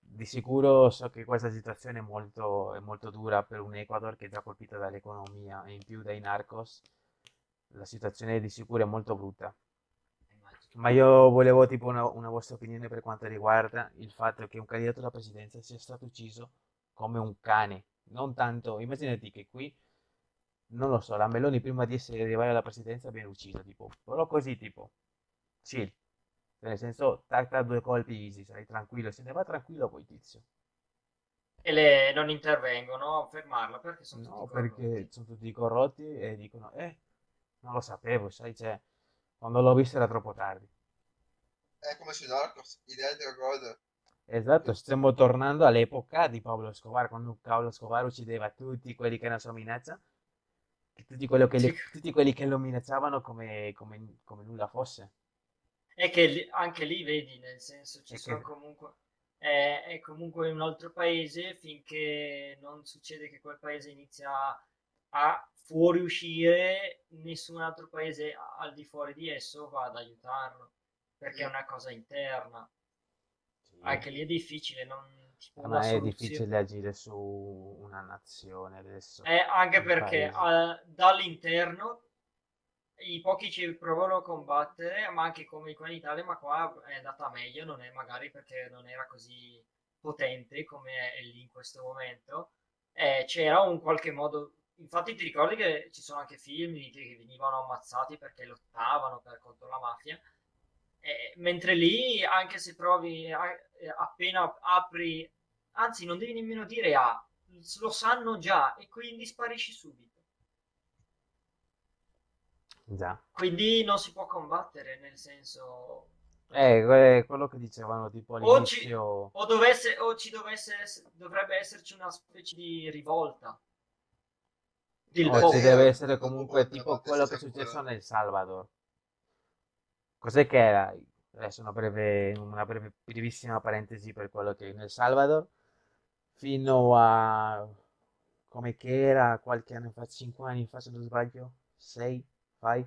Di sicuro so che questa situazione è molto, è molto dura per un Ecuador che è già colpito dall'economia e in più dai narcos. La situazione di sicuro è molto brutta. Ma io volevo tipo una, una vostra opinione per quanto riguarda il fatto che un candidato alla presidenza sia stato ucciso come un cane. Non tanto, immaginati che qui, non lo so, la Meloni prima di essere arrivare alla presidenza viene ucciso, tipo, però così tipo, chill. Nel senso, tac tac due colpi easy, sarai tranquillo, se ne va tranquillo poi tizio. E le non intervengono a fermarla perché sono tutti No, corrotti. perché sono tutti corrotti e dicono, eh, non lo sapevo, sai, cioè, quando l'ho visto era troppo tardi. È come sui Narcos, identica cosa. Esatto, stiamo tornando all'epoca di Pablo Escobar, quando Pablo Escobar uccideva tutti quelli che erano sua minaccia, tutti, quello che li- tutti quelli che lo minacciavano come, come- come nulla fosse. E che lì- anche lì vedi, nel senso, ci E sono che, comunque... È, è comunque un altro paese finché non succede che quel paese inizia a fuoriuscire, nessun altro paese al di fuori di esso va ad aiutarlo, perché è una cosa interna. sì, Anche lì è difficile, non, ma è soluzione. difficile agire su una nazione adesso, Eh, anche perché paese. eh, dall'interno i pochi ci provano a combattere, ma anche come qua in Italia, ma qua è andata meglio, non è magari perché non era così potente come è lì in questo momento. Eh, c'era un qualche modo, infatti ti ricordi che ci sono anche film che venivano ammazzati perché lottavano per, contro la mafia, Eh, mentre lì, anche se provi, a- eh, appena apri, anzi non devi nemmeno dire A, lo sanno già e quindi sparisci subito. Già. Quindi non si può combattere, nel senso... Eh, quello che dicevano tipo O, ci, all'inizio, o, dovesse, o ci dovesse ess- dovrebbe esserci una specie di rivolta del o ci popolo. deve essere comunque tipo quello che è successo nel Salvador. Cos'è che era? Adesso una breve, una breve, brevissima parentesi per quello che è nel Salvador, fino a come che era qualche anno fa, 5 anni fa se non sbaglio, 6, fai.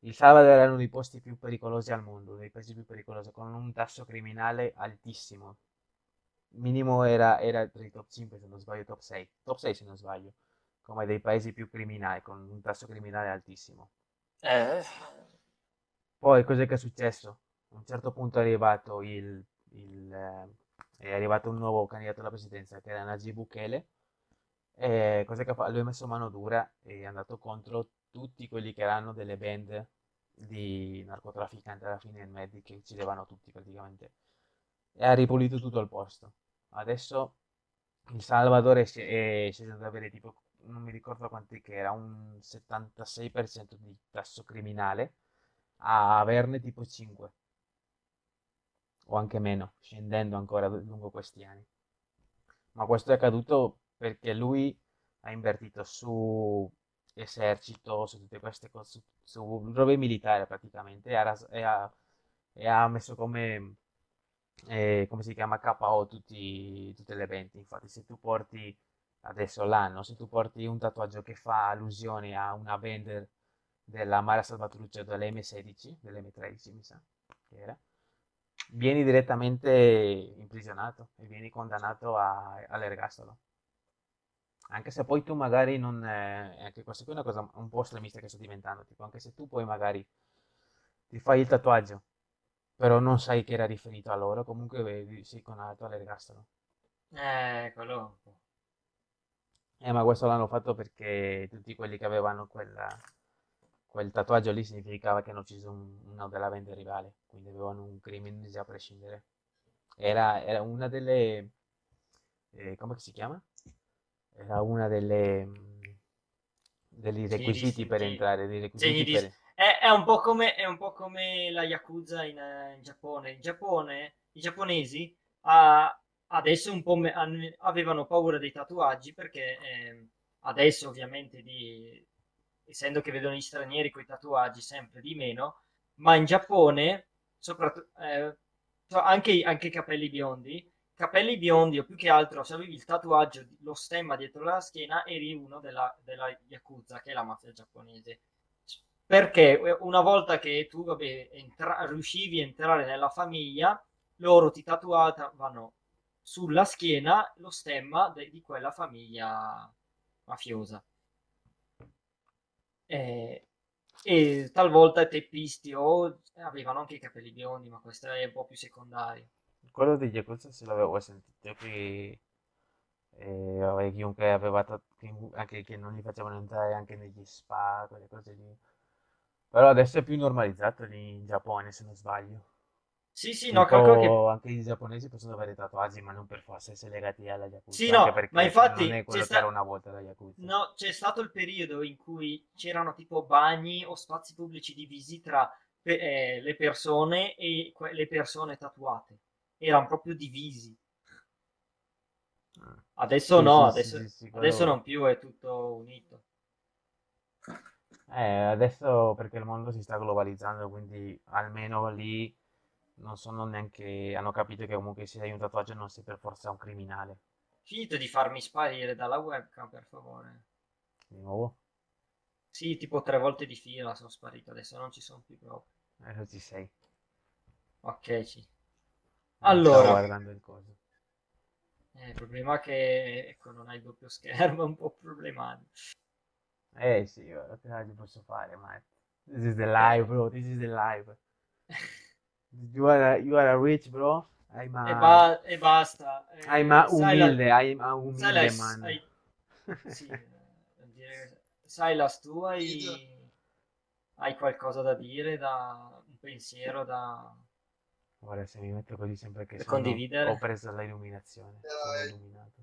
Il Salvador era uno dei posti più pericolosi al mondo, uno dei paesi più pericolosi, con un tasso criminale altissimo. Minimo era, era tra i top 5 se non sbaglio, top 6, top 6 se non sbaglio, come dei paesi più criminali, con un tasso criminale altissimo. Eh, Poi cos'è che è successo? A un certo punto è arrivato il, il, eh, è arrivato un nuovo candidato alla presidenza che era Najib Bukele. E cos'è che fatto? Lui ha messo mano dura e è andato contro tutti quelli che erano delle band di narcotrafficanti alla fine in Medi che uccidevano tutti praticamente. E ha ripulito tutto il posto. Adesso il Salvador è, è sceso ad avere tipo non mi ricordo quanti che era, un 76% di tasso criminale, a averne tipo 5 o anche meno, scendendo ancora lungo questi anni. Ma questo è accaduto perché lui ha invertito su esercito, su tutte queste cose, su, su robe militari praticamente, e ha, e ha, e ha messo come, eh, come si chiama, KO tutti, tutte le venti. Infatti se tu porti adesso l'anno, se tu porti un tatuaggio che fa allusione a una band della Mara Salvatruccio dell'M16, dell'M13 mi sa che era, vieni direttamente imprigionato e vieni condannato a, all'ergastolo. Anche se poi tu magari non... È, anche questa qui è una cosa un po' estremista che sto diventando, tipo anche se tu poi magari ti fai il tatuaggio, però non sai che era riferito a loro, comunque sei condannato all'ergastolo. Eh, quello... Eh, ma questo l'hanno fatto perché tutti quelli che avevano quella, quel tatuaggio lì significava che hanno ucciso un, uno della vendita rivale, quindi avevano un crimine già a prescindere. Era, era una delle... Eh, come si chiama? Era una delle... dei requisiti Sì, per sì. entrare, dei requisiti per... È, è un po' come, è un po' come la Yakuza in, eh, in Giappone. In Giappone, i giapponesi ah, adesso un po' me- avevano paura dei tatuaggi perché ehm, adesso ovviamente di, essendo che vedono gli stranieri con i tatuaggi sempre di meno, ma in Giappone, soprattutto eh, anche, anche i capelli biondi, capelli biondi o più che altro se avevi il tatuaggio, lo stemma dietro la schiena, eri uno della, della Yakuza, che è la mafia giapponese. Perché eh, una volta che tu vabbè, entra- riuscivi a entrare nella famiglia, loro ti tatuavano sulla schiena lo stemma de- di quella famiglia mafiosa. E, e talvolta teppisti o avevano anche i capelli biondi, ma questo è un po' più secondario. Quello di Yakuza se l'avevo sentito che eh, chiunque aveva chiun- anche che non li facevano entrare anche negli spa, quelle cose lì. Però adesso è più normalizzato lì in Giappone, se non sbaglio. Sì, sì, no, calcolo che... Anche i giapponesi possono avere tatuaggi, ma non per forza essere legati alla Yakuza, Sì, no, perché ma infatti non è quello c'è che sta- era una volta la Yakuza. No, c'è stato il periodo in cui c'erano tipo bagni o spazi pubblici divisi tra eh, le persone e que- le persone tatuate. Erano proprio divisi. Ah. Adesso Sì, no, sì, adesso, sì, adesso quello- non più, è tutto unito. Eh, adesso perché il mondo si sta globalizzando, quindi almeno lì non sono neanche, hanno capito che comunque se hai un tatuaggio non sei per forza un criminale. Finito di farmi sparire dalla webcam, per favore. Di nuovo, Sì, tipo tre volte di fila sono sparito, adesso non ci sono più proprio. adesso ci sei. Ok, sì. Stavo Allora, guardando il coso. eh, il problema è che ecco, non hai il doppio schermo, è un po' problematico. Eh sì, ora che posso fare, ma this is the life, bro, this is the life. You are a, you are a rich, bro. I'm E, a, ba- e basta. Eh, I'm a Silas- umilde, I'm a umilde Silas, man. hai- sì, eh, devo dire- Silas, tu hai, hai qualcosa da dire, da, un pensiero da... Guarda, se mi metto così sempre che sono, condividere? ho preso l'illuminazione, sono Eh, illuminato.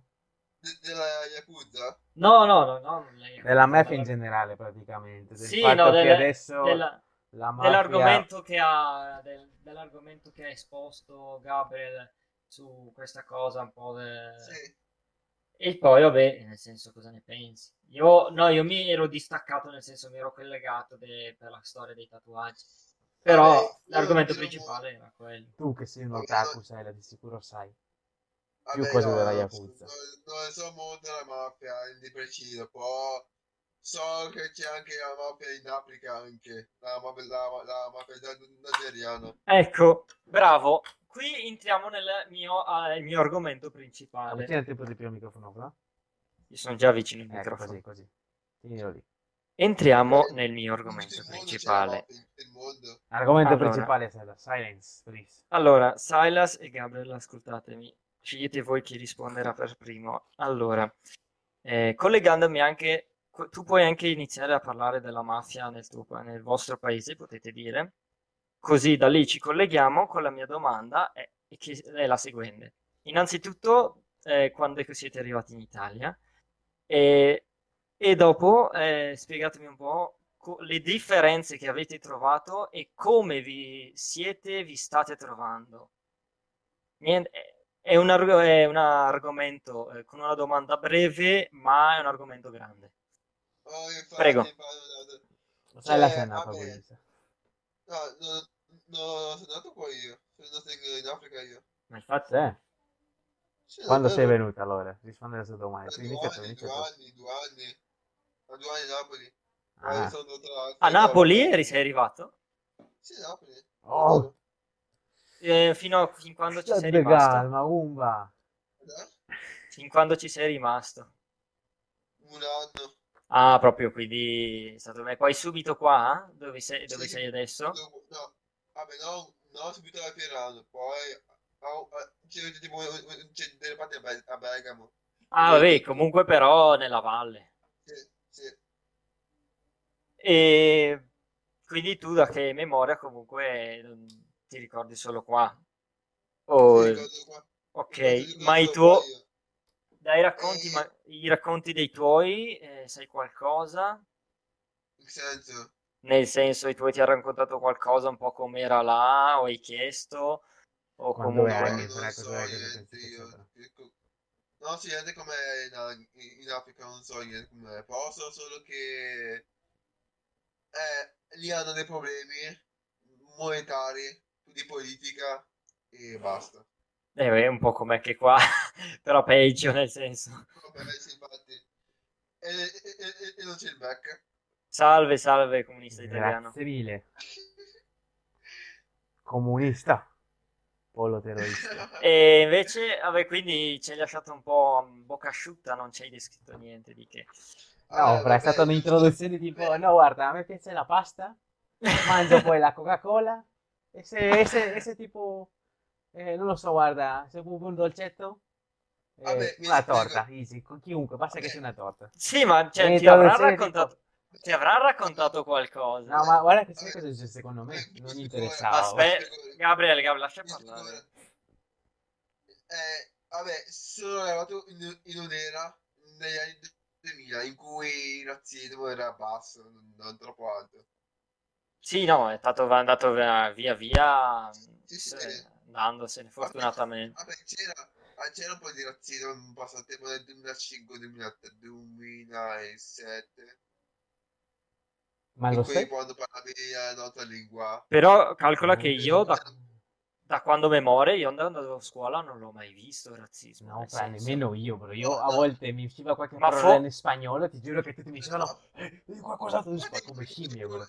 De- della Yakuza? No, no, no, no, Della mafia in della- generale, praticamente. Del Sì, fatto no, che delle- adesso della- la mafia... dell'argomento che ha, del- dell'argomento che ha esposto Gabriel su questa cosa un po' de- Sì. E poi, vabbè, nel senso, cosa ne pensi? Io, no, io mi ero distaccato, nel senso, mi ero collegato de- per la storia dei tatuaggi. Però Vabbè, l'argomento diciamo- principale era quello. Tu che sei un otaku, no. sai, di sicuro sai. Più Vabbè, cose no, della no, Yakuza. Non, non so molto della mafia di preciso, però so che c'è anche la mafia in Africa anche, la mafia, la, la mafia nigeriana. Ecco, bravo. Qui entriamo nel mio, il mio argomento principale. Avvicinati un po' di più al microfono, qua. Io sono già vicino al Ecco, microfono. così, così. Tienilo lì. Entriamo Eh, nel mio argomento il principale. il. Argomento Allora. principale, Sela. Silence, please. Allora, Silas e Gabriel, ascoltatemi, scegliete voi chi risponderà per primo. Allora, eh, collegandomi anche, tu puoi anche iniziare a parlare della mafia nel tuo nel vostro paese, potete dire, così da lì ci colleghiamo con la mia domanda, che è la seguente. Innanzitutto, eh, quando siete arrivati in Italia? E, E dopo eh, spiegatemi un po' co- le differenze che avete trovato e come vi siete, vi state trovando. Niente, è un, arg- è un argomento eh, con una domanda breve, ma è un argomento grande. Infatti, Prego. la Cioè, cena vabbè. proprio. No, no, no, sono andato qua io. Sono andato in, in Africa io. Ma infatti, Sì. Sì, Quando davvero. sei venuta allora? Rispondi alla sua domanda. Da Tu due anni, due anni, due anni. A due anni a Napoli. Poi Ah. sono andato a Napoli eri, sei arrivato? Sì, Napoli. Oh. Eh, fino a fin quando ci sei rimasto? calma, umba. Eh? Fin quando ci sei rimasto? Un anno. Ah, proprio quindi è stato me. Poi subito qua, dove sei, dove Sì. sei adesso? No, vabbè, no, no, subito a Pirano. Poi oh, eh, c'è tipo c'è delle parti a, Be- a Bergamo. Ah, vabbè, comunque però nella valle. Sì, sì. E quindi tu da che memoria comunque non ti ricordi solo qua? O- Sì, ricordo qua- ok, ma i tuoi, dai racconti, Eh. ma i racconti dei tuoi, eh, sai qualcosa? In senso, Nel senso, i tuoi ti hanno raccontato qualcosa un po' come era là, o hai chiesto, o Quando comunque... è no, anni, non tre, so che niente che io. Ecco, Non so niente come in, in Africa, non so niente com'è. Però so solo che eh, lì hanno dei problemi monetari, di politica e basta. Eh, un po' come che qua, però peggio nel senso. Vabbè, sì. E, e- e- e non c'è il back. Salve, salve comunista italiano. Grazie mille. Comunista. Pollo terrorista. E invece, vabbè, quindi ci hai lasciato un po' bocca asciutta, non ci hai descritto niente di che. No, Eh, fra, è stata un'introduzione tipo, no, guarda, a me piace la pasta, mangio poi la Coca-Cola, e se, e se, e se tipo, eh, non lo so, guarda, se vuoi un dolcetto, eh, Vabbè, una torta, easy, con chiunque, basta che sia una torta. Sì, ma cioè, ti avrà introduzione raccontato, ti avrà raccontato qualcosa. No, ma guarda che sai cosa dice secondo me, non interessava. Aspetta. Gabriele, Gabriele, lascia parlare. Eh, vabbè, sono arrivato in, in un'era negli anni 2000 in cui il razzismo era basso, non, non troppo alto. Sì, no, è stato andato via via, Sì, sì, se- andandosene fortunatamente. Vabbè, c'era, c'era un po' di razzismo in passato tempo nel 2005, 2007, Ma lo sai? quando parlavi la nostra lingua. Però calcola che Eh, io da, da quando memoria, io andando a scuola non l'ho mai visto il razzismo. No, fra, nemmeno io, bro. Io a volte mi usciva qualche Ma parola fo- in spagnolo, ti giuro che tutti mi dicevano, eh, di qualcosa tu spa- come scimmie, bro.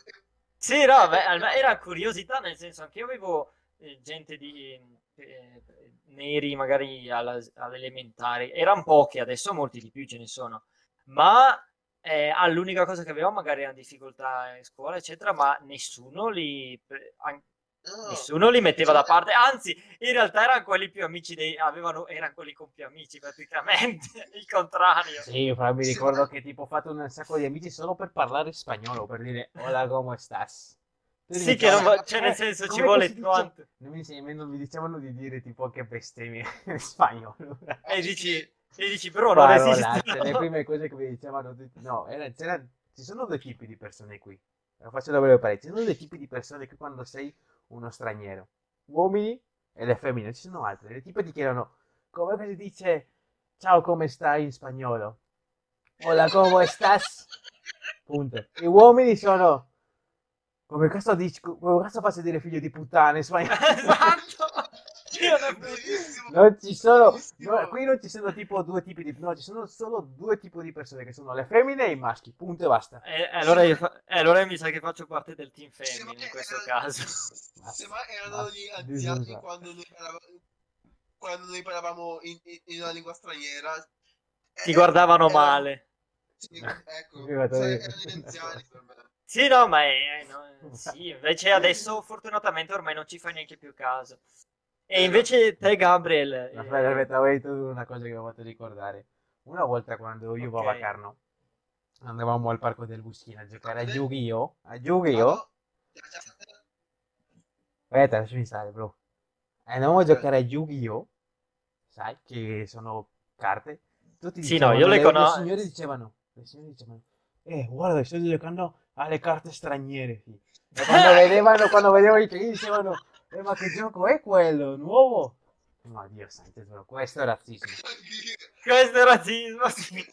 Sì, no, beh, era curiosità, nel senso anche io avevo eh, gente di eh, neri magari all'elementare, erano pochi, adesso molti di più ce ne sono, ma eh, ah, l'unica cosa che avevamo magari erano difficoltà in scuola, eccetera, ma nessuno li, No, nessuno li metteva da cioè, parte, anzi, in realtà erano quelli più amici dei, avevano, erano quelli con più amici praticamente, il contrario. Sì, fra, mi ricordo che tipo ho fatto un sacco di amici solo per parlare spagnolo, per dire hola, come estás? Sì, che non va- "Ma cioè, nel senso, ci vuole che si dice?" tanto. Non mi, inseg- non mi dicevano di dire tipo che bestemmie in spagnolo. E dici, e dici, bro, non Parolacce, esiste. le prime cose che mi dicevano no, era- c'era- ci sono due tipi di persone qui. Lo faccio da breve parecchio. Ci sono due tipi di persone qui quando sei uno straniero. Uomini e le femmine. Ci sono altre. Le tipe ti chiedono come si dice ciao come stai in spagnolo. Hola, come estás? Punto. I uomini sono come cazzo, dici, come cazzo faccio a dire figlio di puttana in spagnolo? esatto. Io non- Bellissimo. Non ci sono, no, qui non ci sono tipo due tipi di, no, ci sono solo due tipi di persone che sono le femmine e i maschi, punto e basta. Eh, allora, io fa- eh, allora mi sa che faccio parte del team femmine in questo erano- caso. Se mai erano gli anziani quando noi parlavamo, quando noi parlavamo in, in- in una lingua straniera. Ti eh, guardavano male. Sì, ecco, cioè, io. erano gli anziani per me. Sì, no, ma è, eh, no, sì, invece adesso fortunatamente ormai non ci fai neanche più caso. E invece te, Gabriel, eh, Aspetta, aspetta, voglio introdurre una cosa che mi ho fatto ricordare. Una volta quando io Ok. e Carno andavamo al parco del Buschino a giocare a. Yu-Gi-Oh! A Ah, Yu-Gi-Oh! no? Aspetta, lasciami stare, bro. Andavamo a giocare a Yu-Gi-Oh! Sai, che sono carte. Tutti Sì, no, io le le, conosco. signori dicevano, le signore dicevano, eh, guarda, sto giocando alle carte straniere. sì." E quando vedevano, quando vedevano i clienti dicevano, eh, ma che gioco è quello, nuovo? Ma Dio santo, bro, questo è razzismo. Questo è razzismo, sì.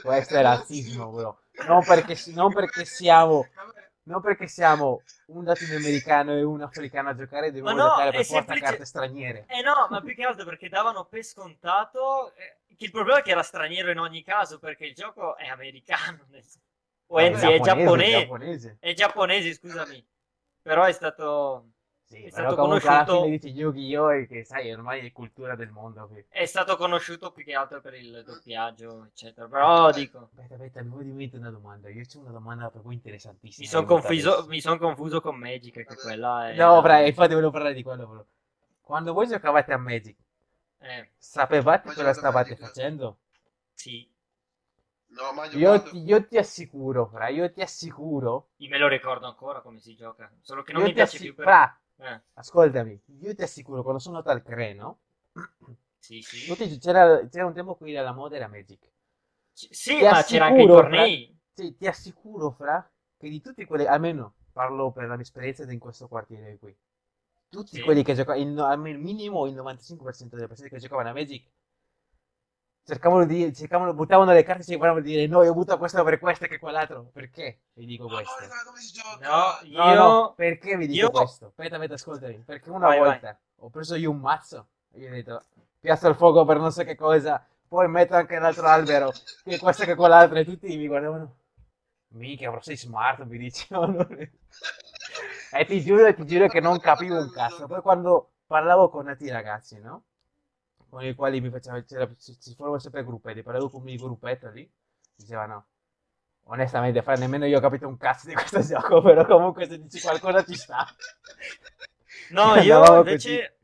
Questo è razzismo, bro. Non perché, non perché siamo, non perché siamo un latinoamericano e un africano a giocare, Ma no, giocare per forza semplice- carte straniere. Eh no, ma più che altro perché davano per scontato eh, che il problema è che era straniero in ogni caso, perché il gioco è americano, nel senso- o anzi è giapponese, giapponese. è giapponese, scusami. Però è stato Sì, È stato alla conosciuto- fine dici Yu-Gi-Oh! e che sai, ormai è cultura del mondo qui. è stato conosciuto più che altro per il doppiaggio, eccetera. Però dico, Aspetta, aspetta, mi vuoi dimentichi una domanda. Io c'ho una domanda per voi interessantissima. mi sono confuso, son confuso con Magic, che Vabbè. quella è No, fra, infatti volevo parlare di quello. però. Quando voi giocavate a Magic, Eh, sapevate cosa stavate Magic? facendo? sì, No, ma Io ti, io ti assicuro, fra, io ti assicuro. io me lo ricordo ancora come si gioca, solo che non io mi piace assi- più per... Fra, Eh, ascoltami, io ti assicuro, quando sono andato al Creno, sì, sì. tutti- c'era, c'era un tempo qui alla moda era Magic. C- sì, Ti ma c'era anche i assicuro, tornei. Sì, ti assicuro, fra, che di tutti quelli, almeno parlo per la mia esperienza in questo quartiere qui, tutti Sì. quelli che giocavano, almeno minimo il 95% delle persone che giocavano a Magic, cercavano di, cercavano, buttavano le carte e cercavano di dire no, io butto questo per questo e che quell'altro, perché vi dico questo? guarda come si gioca. No, No, io... no, perché vi dico io- questo? Aspetta, aspetta, ascoltami, perché una Vai, volta ho preso io un mazzo e io ho detto, piazzo il fuoco per non so che cosa, poi metto anche l'altro albero, che questo che quell'altro, e tutti mi guardavano, mica, però sei smart, mi dicevano. e ti giuro, ti giuro che non capivo un cazzo. Poi quando parlavo con altri ragazzi, no? Con i quali mi faceva, ci formavano sempre gruppetti, parlavo con un mio gruppetto lì, dicevano, onestamente, fra, nemmeno io ho capito un cazzo di questo gioco, però comunque se dici qualcosa ci sta. No, io invece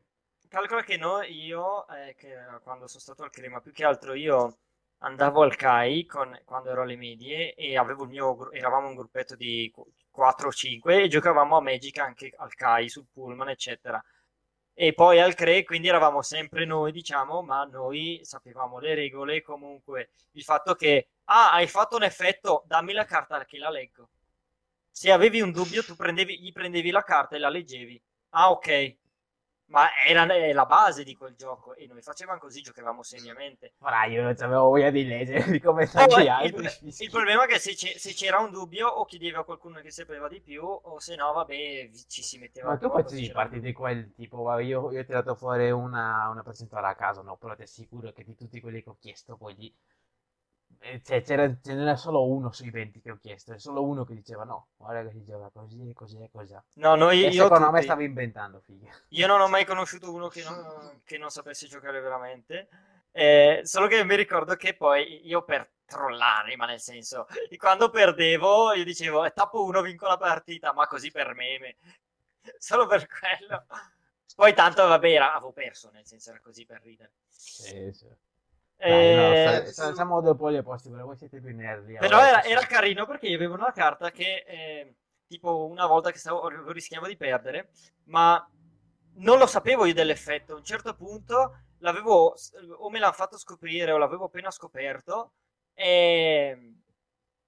calcola che no, io eh, che quando sono stato al crema, più che altro io andavo al CAI con- quando ero alle medie e avevo il mio, eravamo un gruppetto di qu- 4 o 5 e giocavamo a Magic anche al CAI sul pullman, eccetera. E poi al CRE, quindi eravamo sempre noi, diciamo, ma noi sapevamo le regole, comunque il fatto che, ah, hai fatto un effetto, dammi la carta che la leggo. Se avevi un dubbio, tu prendevi, gli prendevi la carta e la leggevi. Ah, ok. Ma era è la base di quel gioco e noi facevamo così, giocavamo seriamente. Ora io non avevo voglia di leggere di come tanti il, altri. il problema è che se, se c'era un dubbio o chiedevi a qualcuno che sapeva di più o se no, vabbè, ci si metteva Ma tu facevi parte di quel tipo, io, io ho tirato fuori una, una percentuale a caso, no? Però ti assicuro che di tutti quelli che ho chiesto, poi eh, cioè, c'era, ce n'era solo uno sui 20 che ho chiesto, e solo uno che diceva no, guarda che si gioca così e così e così. No, noi, E io, secondo me tutti. stavi inventando, figa. Io non ho mai conosciuto uno che non, che non sapesse giocare veramente. Eh, solo che mi ricordo che poi io per trollare, ma nel senso, quando perdevo, io dicevo, eh, tappo uno, vinco la partita, ma così per meme. Solo per quello. Poi tanto, vabbè, era- avevo perso, nel senso era così per ridere. Sì, sì. Eh, Dai, no, Eh, sa- siamo due poli opposti, però voi siete più nerdi. Però allora, era, era carino perché io avevo una carta che, eh, tipo, una volta che stavo, rischiavo di perdere, ma non lo sapevo io dell'effetto. A un certo punto l'avevo, o me l'hanno fatto scoprire o l'avevo appena scoperto, e,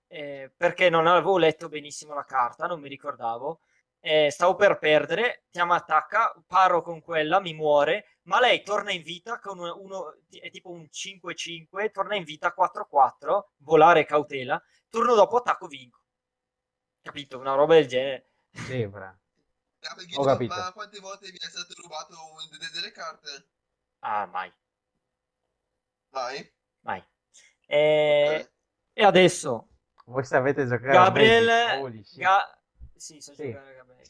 eh, perché non avevo letto benissimo la carta, non mi ricordavo. Eh, stavo per perdere, Tiama attacca, paro con quella, mi muore, ma lei torna in vita con uno, uno- è tipo un 5-5, torna in vita 4-4, volare cautela, turno dopo attacco vinco. Capito? Una roba del genere. Sì, fra. Ah, Ho capito. Ma quante volte mi è stato rubato delle carte? Ah, mai, Mai? mai. E, Ok. e adesso, Voi sapete giocare a Gabriel, Magic? Shit. Ga- sì, so Sì. giocare Gabriel.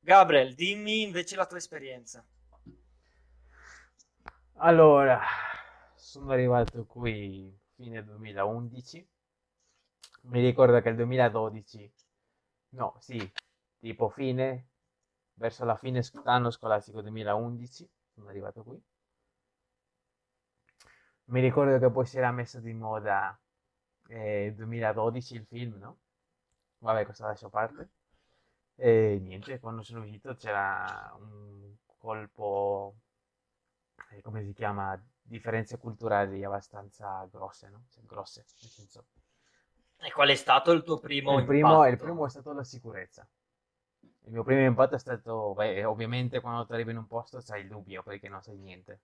Gabriel, dimmi invece la tua esperienza. Allora, sono arrivato qui fine 2011. Mi ricordo che il 2012, no, sì, tipo fine, verso la fine sc- anno scolastico 2011, sono arrivato qui. Mi ricordo che poi si era messo di moda eh, 2012 il film, no? Vabbè, questo lascio a parte. E niente, quando sono uscito c'era un colpo eh, come si chiama, differenze culturali abbastanza grosse, no? Cioè, grosse, nel senso, E qual è stato il tuo primo il primo, impatto? il primo è stato la sicurezza. Il mio primo impatto è stato, beh, ovviamente quando ti arrivi in un posto c'hai il dubbio perché non sai niente.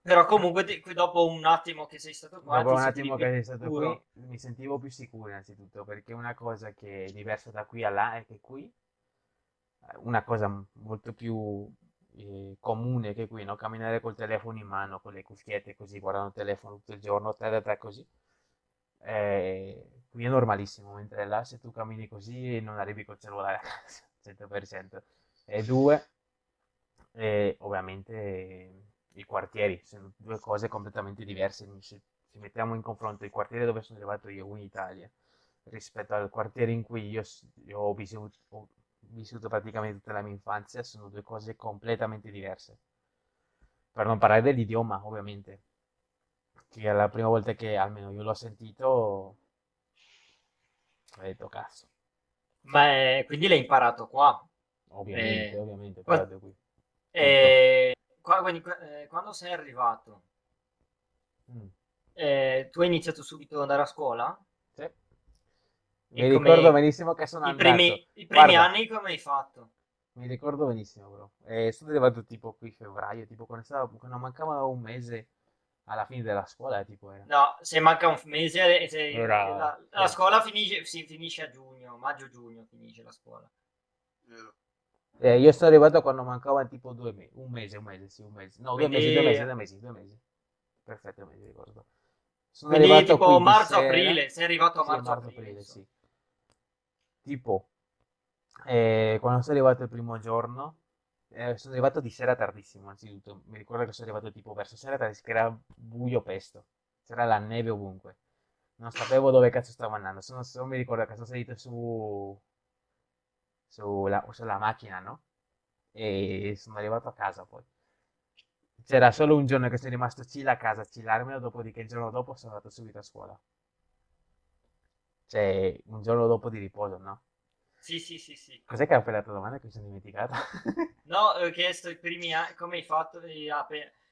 Però comunque ti- qui dopo un attimo che sei stato qua, Dopo un attimo che sei stato sicuro. qui mi sentivo più sicuro innanzitutto perché una cosa che è diversa da qui a là è che qui, una cosa molto più eh, comune che qui, no? Camminare col telefono in mano, con le cuffiette così, guardando il telefono tutto il giorno, te da te così, eh, qui è normalissimo, mentre là se tu cammini così non arrivi col cellulare a casa, 100%. E due, e ovviamente eh, i quartieri sono due cose completamente diverse. Se ci mettiamo in confronto i quartieri dove sono arrivato io in Italia rispetto al quartiere in cui io, io ho vissuto, vissuto praticamente tutta la mia infanzia, sono due cose completamente diverse. Per non parlare dell'idioma, ovviamente, che è la prima volta che almeno io l'ho sentito, ho detto cazzo. Ma eh, quindi l'hai imparato qua. Ovviamente, Eh, ovviamente, da qui. E qua- quindi, eh, quando sei arrivato, Mm. eh, tu hai iniziato subito ad andare a scuola? Sì. Mi ricordo benissimo che sono I andato. primi, i primi Guarda, anni come hai fatto? Mi ricordo benissimo, bro. Eh, sono arrivato tipo qui febbraio, tipo quando, stava, quando mancava un mese alla fine della scuola, tipo era. No, se manca un mese, eh, se- Era- la, la scuola finisce, si finisce a giugno, maggio-giugno finisce la scuola. Eh, io sono arrivato quando mancava tipo due mesi, un mese, un mese, sì, un mese. No, due mesi, due mesi, due mesi, due mesi. Perfetto, mi ricordo. Sono Quindi arrivato tipo marzo-aprile, sei arrivato a marzo-aprile. sì. Tipo, eh, quando sono arrivato il primo giorno, eh, sono arrivato di sera tardissimo, anzitutto. Mi ricordo che sono arrivato tipo verso sera tardissimo, che era buio pesto. C'era la neve ovunque. Non sapevo dove cazzo stavo andando. Sono, solo mi ricordo che sono salito su, sulla, sulla macchina, no? E sono arrivato a casa poi. C'era solo un giorno che sono rimasto chill a casa a chillarmelo, dopodiché il giorno dopo sono andato subito a scuola. Cioè, un giorno dopo di riposo, no? Sì, sì, sì, sì. Cos'è che ha fatto la domanda che mi sono dimenticato? No, ho chiesto i primi anni, come hai fatto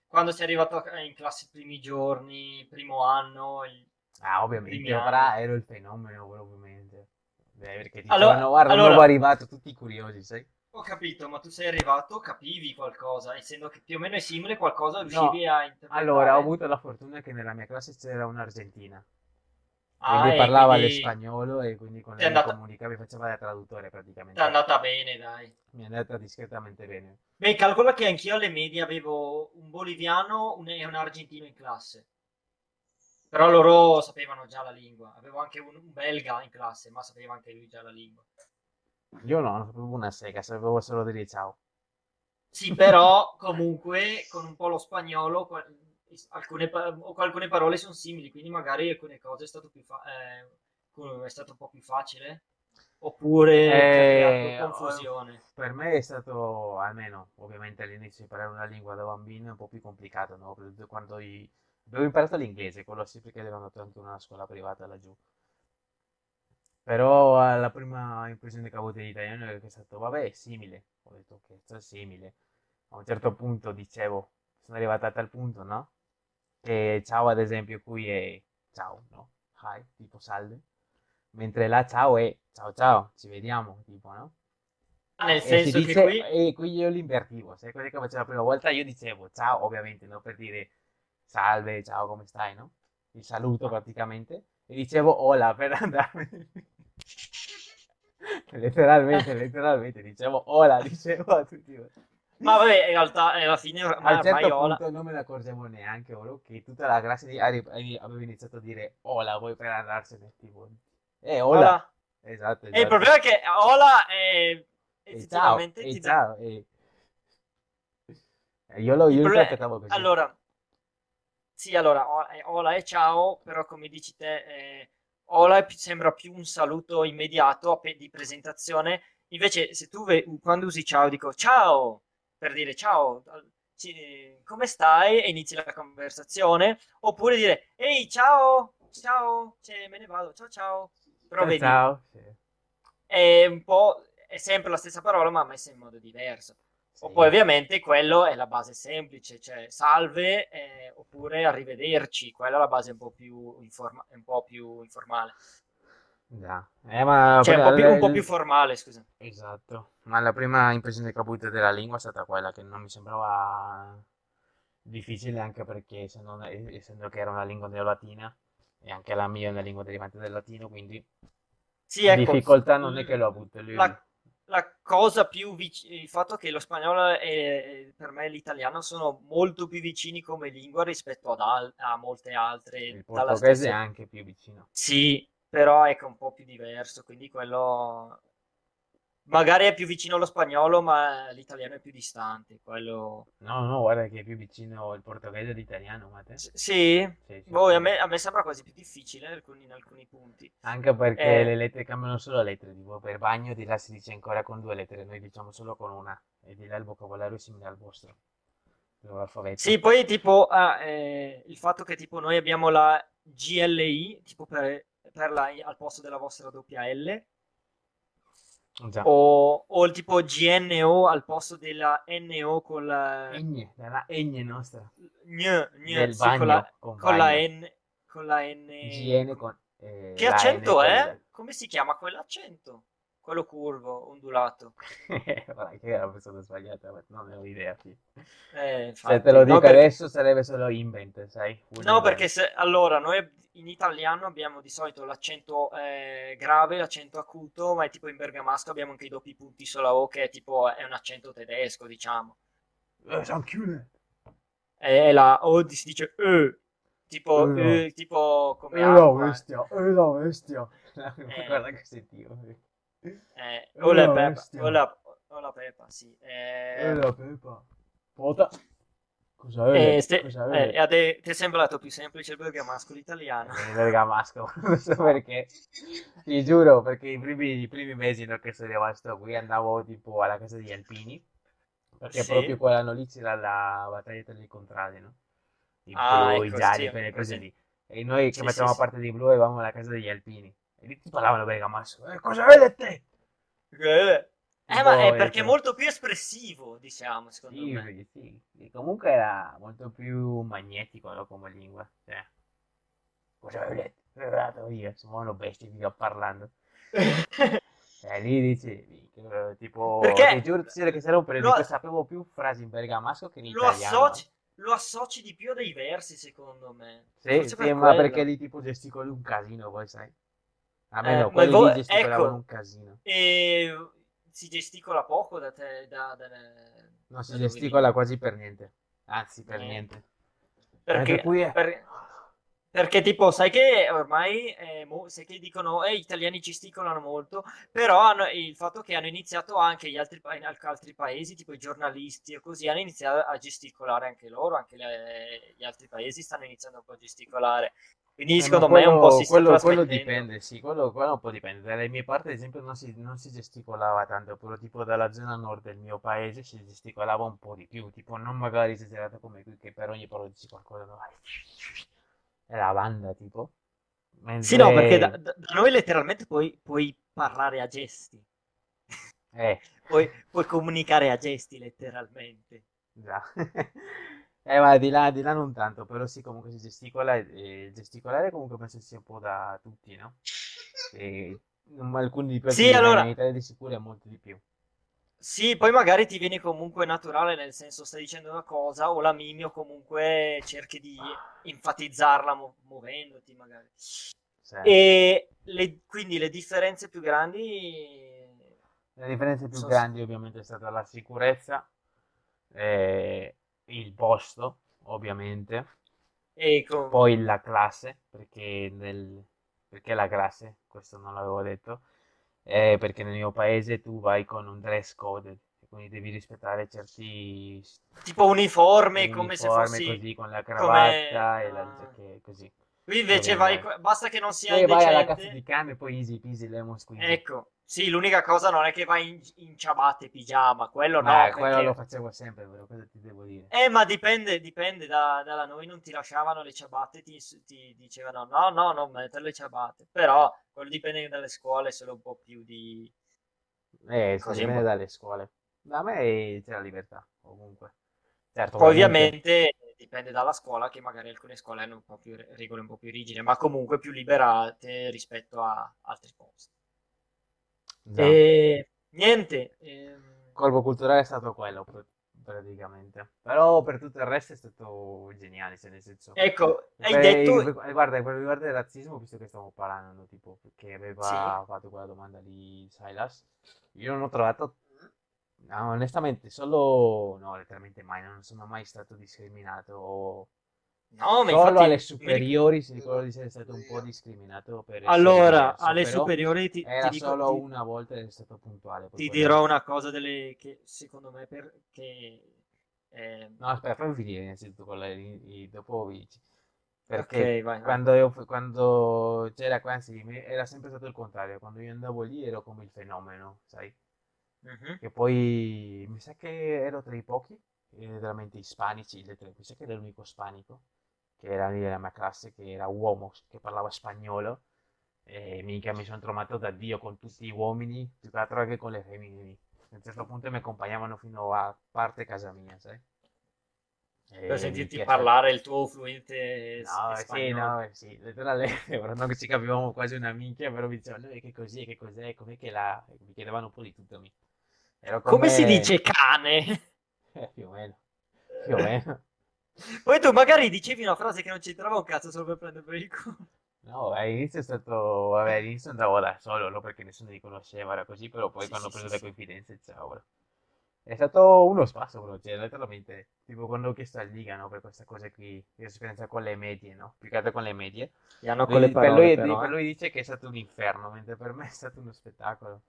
quando sei arrivato in classe i primi giorni, primo anno, Ah, ovviamente, ora ero il fenomeno, ovviamente. Beh, perché ti Allora- dicevano, guarda, allora- nuovo arrivato, tutti curiosi, sai? Ho capito, ma tu sei arrivato, capivi qualcosa, essendo che più o meno è simile, qualcosa No, riuscivi a interpretare. Allora, ho avuto la fortuna che nella mia classe c'era un'argentina, Ah, quindi parlava quindi l'espagnolo e quindi con lei andata- comunicava, faceva da traduttore ti è praticamente. andata bene, dai. Mi è andata discretamente bene. Beh, calcola che anch'io alle medie avevo un boliviano e un argentino in classe. Però loro sapevano già la lingua. Avevo anche un, un belga in classe, ma sapeva anche lui già la lingua. Io no, non sapevo una sega, sapevo solo dire ciao. Sì, però comunque con un po' lo spagnolo alcune, alcune parole sono simili, quindi magari alcune cose è stato, più fa- eh, è stato un po' più facile. Oppure ha Eh, creato confusione. Per me è stato, almeno ovviamente all'inizio, imparare una lingua da bambino è un po' più complicato, no? Quando i- avevo imparato l'inglese, quello sì perché avevo andato anche in una scuola privata laggiù. Però la prima impressione che ho avuto dell'italiano è che è stato, vabbè, è simile. Ho detto che è simile. A un certo punto dicevo, sono arrivato a tal punto, no? Che ciao ad esempio qui è ciao, no? Hi, tipo salve. Mentre là ciao è ciao ciao, ci vediamo, tipo, no? Nel E si senso che dice, qui... e qui io l'invertivo, sai cosa che facevo la prima volta? Io dicevo ciao, ovviamente, no? Per dire salve, ciao, come stai, no? Il saluto praticamente. E dicevo hola per andarmi. letteralmente, letteralmente, dicevo hola, dicevo a tutti. Ma vabbè, in realtà alla fine A ormai, un certo ormai Ola- punto non me ne accorgevo neanche, oro, che tutta la classe di Ari Ari aveva iniziato a dire hola, voi per andarsene, tipo. Eh, hola. Ola. Esatto, E il esatto. problema è che Ola è E ciao, effettivamente e ti ciao, e... e Io lo, io interpretavo così. Allora, sì, allora, eh, hola e ciao, però come dici te, eh, più- sembra più un saluto immediato di presentazione, invece se tu ve- quando usi ciao dico ciao, per dire ciao, ci- come stai? E inizi la conversazione, oppure dire ehi ciao, ciao, cioè, me ne vado, ciao ciao, però Eh, vedi, ciao, sì. è un po', è sempre la stessa parola ma messa in modo diverso. Sì. O poi ovviamente quello è la base semplice, cioè salve eh, oppure arrivederci, quella è la base un po' più, informa- un po' più informale. Già. Eh, ma Cioè, un po' più, un po' più formale, scusa. Esatto, ma la prima impressione che ho avuto della lingua è stata quella che non mi sembrava difficile anche perché essendo, essendo che era una lingua neolatina e anche la mia è una lingua derivante dal latino, quindi Sì, ecco, difficoltà non è che l'ho avuto. lì- la, la cosa più vicina, il fatto che lo spagnolo e per me l'italiano sono molto più vicini come lingua rispetto ad al- a molte altre Il portoghese è stessa- anche più vicino. Sì, però ecco un po' più diverso, quindi quello magari è più vicino allo spagnolo, ma l'italiano è più distante, quello No, no, guarda che è più vicino il portoghese all'italiano, ma te? S- Sì, Sì, sì, boh, a me, a me sembra quasi più difficile in alcuni, in alcuni punti. Anche perché Eh. le lettere cambiano solo lettere, tipo per bagno di là si dice ancora con due lettere, noi diciamo solo con una, e di là il vocabolario è simile al vostro, l'alfabeto. Sì, poi tipo ah, eh, il fatto che tipo noi abbiamo la GLI, tipo per, per la, al posto della vostra doppia L. o, o il tipo GNO al posto della NO con la la egne nostra. gn, gn, sì, bagno, con la, con con la. N, con la N. GN con... eh, Che accento N è? con- Come si chiama quell'accento? Quello curvo, ondulato. Guarda che era la persona sbagliata, ma non ne ho idea. sì. Eh, Se te lo No, dico perché- adesso sarebbe solo invent, sai? Un No, invent. perché se, allora noi in italiano abbiamo di solito l'accento eh, grave, l'accento acuto, ma è tipo in bergamasco abbiamo anche i doppi punti sulla O, che è tipo è un accento tedesco, diciamo. Eh, sono chiude. E la O si dice E, tipo, Eh, no. eh, tipo come Eh la bestia, eh la bestia. Eh. Guarda che sentivo. Eh, o la Eh, bestia. o la, o la peppa, sì. Eh, Eh la pepa. Pota. Cosa eh, è? ste- Cosa eh, è? a te- ti è sembrato più semplice il bergamasco l'italiano? Il bergamasco, non so perché. Ti giuro, perché i primi, i primi mesi no, che sono rimasto qui andavo tipo alla casa degli alpini. Perché Sì. proprio quell'anno lì c'era la battaglia tra i contrari, no? I Ah, blu, i ecco, gialli, sì, quelle cose così. lì. E noi che Sì, facevamo sì. parte di blu avevamo la casa degli alpini. E lì ti parlavano bergamasco. Eh, cosa vedete? Eh, ma è Boh, perché è ecco. molto più espressivo, diciamo, secondo Sì, me. sì, sì. E comunque era molto più magnetico no, come lingua. Cioè, cosa volete? Guardate io, sono uno bestia che sto parlando. E lì dici, eh, tipo, Perché ti giuro che c'era un periodo sapevo più frasi in bergamasco che in lo italiano. associ, lo associ di più a dei versi, secondo me. Sì, sì, per ma quello. perché lì tipo gesticoli un casino, poi sai. A me Eh, no, voi- lì gesticolavano ecco. un casino. E si gesticola poco da te, da, da- Non si gesticola quasi per niente. Anzi, per Eh. niente. Perché, qui è- per- perché tipo, sai che ormai, eh, mo- sai che dicono, eh, gli italiani gesticolano molto, però hanno- il fatto che hanno iniziato anche gli altri, altri paesi, tipo i giornalisti o così, hanno iniziato a gesticolare anche loro, anche le- gli altri paesi stanno iniziando un po' a gesticolare. Quindi Eh, secondo ma me un po' quello- si sta quello, quello dipende, sì, quello, quello un po' dipende. Dalle mie parti, ad esempio, non si, non si gesticolava tanto, però tipo dalla zona nord del mio paese si gesticolava un po' di più, tipo non magari esagerato come qui, che per ogni parola dici qualcosa, no? È la banda, tipo. Sì, no, perché da, Mentre, da- da noi letteralmente puoi, puoi parlare a gesti, eh, puoi, puoi comunicare a gesti letteralmente. già. Eh, ma di là, di là non tanto, però sì, comunque si gesticola e e gesticolare comunque penso sia un po' da tutti, no? E, alcuni di più, Sì, allora- in Italia di sicuro è molto di più. Sì, poi magari ti viene comunque naturale, nel senso stai dicendo una cosa o la mimi o comunque cerchi di enfatizzarla mu- muovendoti magari. Sì. E le- quindi le differenze più grandi... La differenza più sono- grande ovviamente è stata la sicurezza, eh, il posto ovviamente, E con- poi la classe, perché, nel, perché la classe, questo non l'avevo detto, eh, perché nel mio paese tu vai con un dress code, quindi devi rispettare certi tipo uniforme, come se fossi... così con la cravatta e la ah. così. Qui invece vai, basta che non sia Poi vai alla cazzo di cane e poi easy peasy lemon squeezy. Ecco, sì, l'unica cosa non è che vai in, in ciabatte pigiama, quello no, Ma quello lo facevo sempre, però cosa ti devo dire? Eh, ma dipende, dipende da, dalla noi non ti lasciavano le ciabatte, ti, ti dicevano no, no, non mettere le ciabatte, però quello dipende dalle scuole, solo un po' più di... Eh, Così dipende dalle scuole. Da me c'è la libertà, comunque. Certo, Poi ovviamente dipende dalla scuola, che magari alcune scuole hanno un po' più regole un po' più rigide, ma comunque più liberate rispetto a altri posti. Già. E niente. ehm, Colpo culturale è stato quello pr- praticamente. Però per tutto il resto è stato geniale, cioè nel senso... ecco, hai Per- detto... per- guarda, per riguardo il razzismo, visto che stiamo parlando, tipo, che aveva Sì. fatto quella domanda di Silas, io non ho trovato, no, onestamente, solo, no, letteralmente mai, non sono mai stato discriminato. No, ma Solo infatti... alle superiori si ricordo di essere stato un po' discriminato per essere Allora, alle superiori ti, ti era dico- solo ti- una volta ed è stato puntuale. poi ti quello- dirò una cosa delle che secondo me per, che ehm, No, aspetta, fammi finire innanzitutto con i- i- dopo dici. Perché Ok, vai, vai. quando, io, quando c'era anzi, era sempre stato il contrario. Quando io andavo lì ero come il fenomeno, sai? Mhm. Che poi mi sa che ero tra i pochi, eh, veramente ispanici, mi sa che era l'unico ispanico che era lì nella mia classe, che era uomo, che parlava spagnolo. E mica mi sono trovato da Dio con tutti gli uomini, più che altro anche con le femmine. A un certo punto mi accompagnavano fino a parte casa mia, sai? Per sentirti parlare il tuo fluente No, eh, sì, spagnolo. no, eh, sì, letteralmente, però non che ci capivamo quasi una minchia, però mi dicevano, "Eh, che così, che cos'è, com'è che la... Mi chiedevano un po' di tutto a me. Ero Come si come- dice cane? Eh, più o meno, più o meno. Poi tu magari dicevi una frase che non c'entrava un cazzo solo per prendere per il culo. No, all'inizio è stato, vabbè, all'inizio andavo da solo, no, perché nessuno mi conosceva, era così, però poi Sì, quando ho sì, preso sì, le sì. confidenze, ciao, bro. È stato uno spasso, però, cioè, letteralmente, tipo quando ho chiesto a Liga, no, per questa cosa qui, di esperienza con le medie, no, più che altro con le medie, E hanno Lui- per, lui, per lui dice che è stato un inferno, mentre per me è stato uno spettacolo.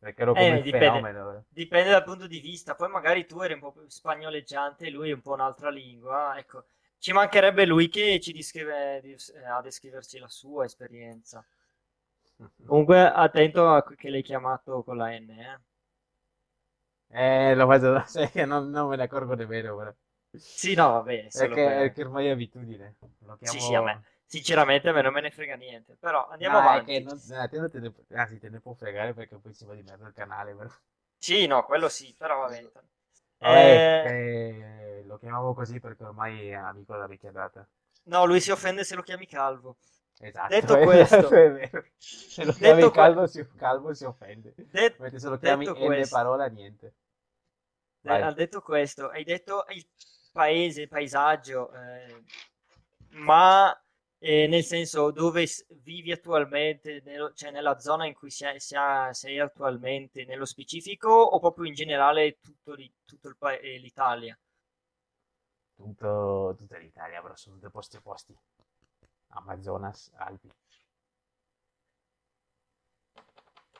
Perché ero Eh, come il dipende. fenomeno. bro. Dipende dal punto di vista. Poi magari tu eri un po' più spagnoleggiante e lui un po' un'altra lingua. Ecco, ci mancherebbe lui che ci descrive, eh, a descriverci la sua esperienza. Comunque, attento a che l'hai chiamato con la N, eh. Eh, lo faccio da sé che non, non me ne accorgo nemmeno, bro. Sì, no, va bene, È che, per- è che ormai è abitudine. Lo Sì, chiamo... sì, a me. Sinceramente a me non me ne frega niente. Però andiamo No, avanti. che non, a te ne, anzi, te ne può fregare perché poi si va di merda il canale, bro. Sì, no, quello sì, però va bene. Eh, eh, lo chiamavo così perché ormai è amico da vecchia data. no, lui si offende se lo chiami calvo. Esatto, Detto questo-. Se lo chiami Detto que- calvo, si, calvo si offende. Det- Mentre se lo chiami detto questo- parola, niente. Eh, Vai. ha detto questo, hai detto il paese, il paesaggio, eh, ma eh, nel senso dove vivi attualmente, nello- cioè nella zona in cui sei, sei attualmente, nello specifico o proprio in generale tutto, tutto il pa- eh, l'Italia? Tutto, tutta l'Italia, però sono due posti opposti. Amazonas, Alpi.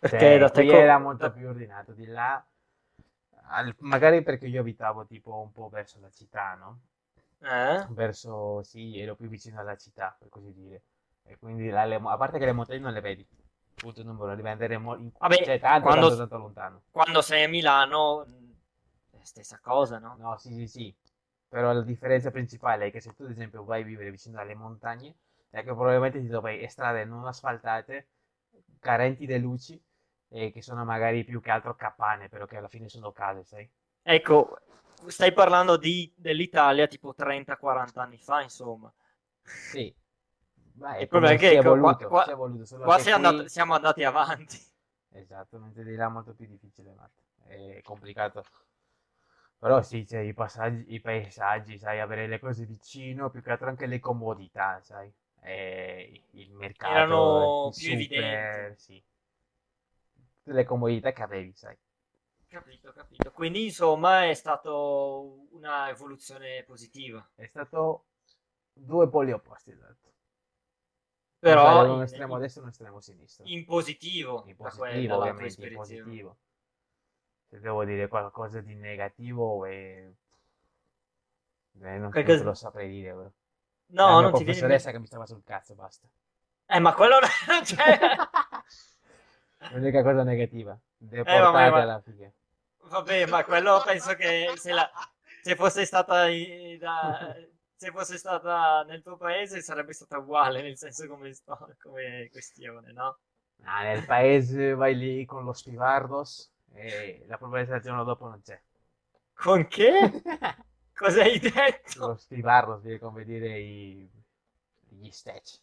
Perché Cioè, da te era molto da- più ordinato. Di là, al- magari perché io abitavo tipo un po' verso la città, no? Eh? Verso, sì, ero più vicino alla città, per così dire. E quindi là le a parte che le montagne non le vedi. Punto numero, devi andare mo- in, Vabbè, cioè, tanto, quando- tanto, tanto lontano. Quando sei a Milano, è la stessa cosa, no? No, sì, sì, sì. Però la differenza principale è che se tu, ad esempio, vai a vivere vicino alle montagne, è che probabilmente ti trovi strade non asfaltate, carenti di luci, e che sono magari più che altro capanne, però che alla fine sono case, sai? Ecco, stai parlando di- dell'Italia tipo 30-40 anni fa, insomma. Sì. Ma è Il problema è che si è qua- si solo Qua qui- andato- siamo andati avanti. Esatto, mentre di là è molto più difficile, Marco. È complicato. Però sì, c'è i passaggi, i paesaggi, sai, avere le cose vicino, più che altro anche le comodità, sai? E il mercato, Erano più super, evidenti. sì. Tutte le comodità che avevi, sai? Capito, capito. Quindi, insomma, è stato una evoluzione positiva. È stato due poli opposti, esatto. Però Magari un in, estremo in- destra e un estremo sinistro. in positivo, In da positivo, tua ovviamente, in positivo. Se devo dire qualcosa di negativo, eh, eh, non, Qualcosa- te lo saprei dire, bro. No, la non ti viene in professoressa che mi stava sul cazzo, basta. Eh, ma quello non c'è. L'unica cosa negativa. Deportate ma- alla figa. Vabbè, ma quello penso che se, la- se fosse stata i- da- se fosse stata nel tuo paese sarebbe stata uguale, nel senso come, sto- come questione, no? Ah, nel paese vai lì con lo spivardos e la probabilità del giorno dopo non c'è. Con che? Cosa hai Lo detto? scrivarlo, sì, come dire i... gli sketch.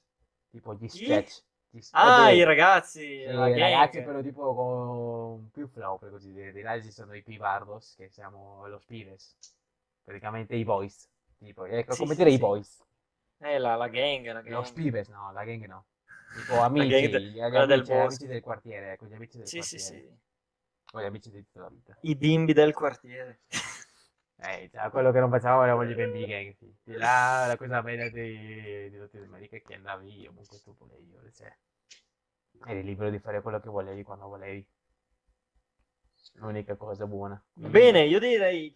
Tipo gli sketch. Ah, dei- i ragazzi, sì, i gang. ragazzi però tipo con più flow, per così dire. Di là ci sono i pibardos, che siamo los pibes. Praticamente i boys. Tipo, ecco, Sì, come sì, dire i sì. boys. Eh, la, la gang, la gang. Los pibes, no, la gang no. Tipo amici, de- gli, gli quella del amici, gli amici del quartiere, ecco, gli amici del Sì, sì, quartiere. sì. O gli amici di tutta la vita. I bimbi del quartiere. Eh, cioè, quello che non facevamo eravamo gli bimbi gang, sì. Là, la cosa bella di, America è che andavi ovunque tu volevi, cioè, eri libero di fare quello che volevi quando volevi. L'unica cosa buona. Bene, io direi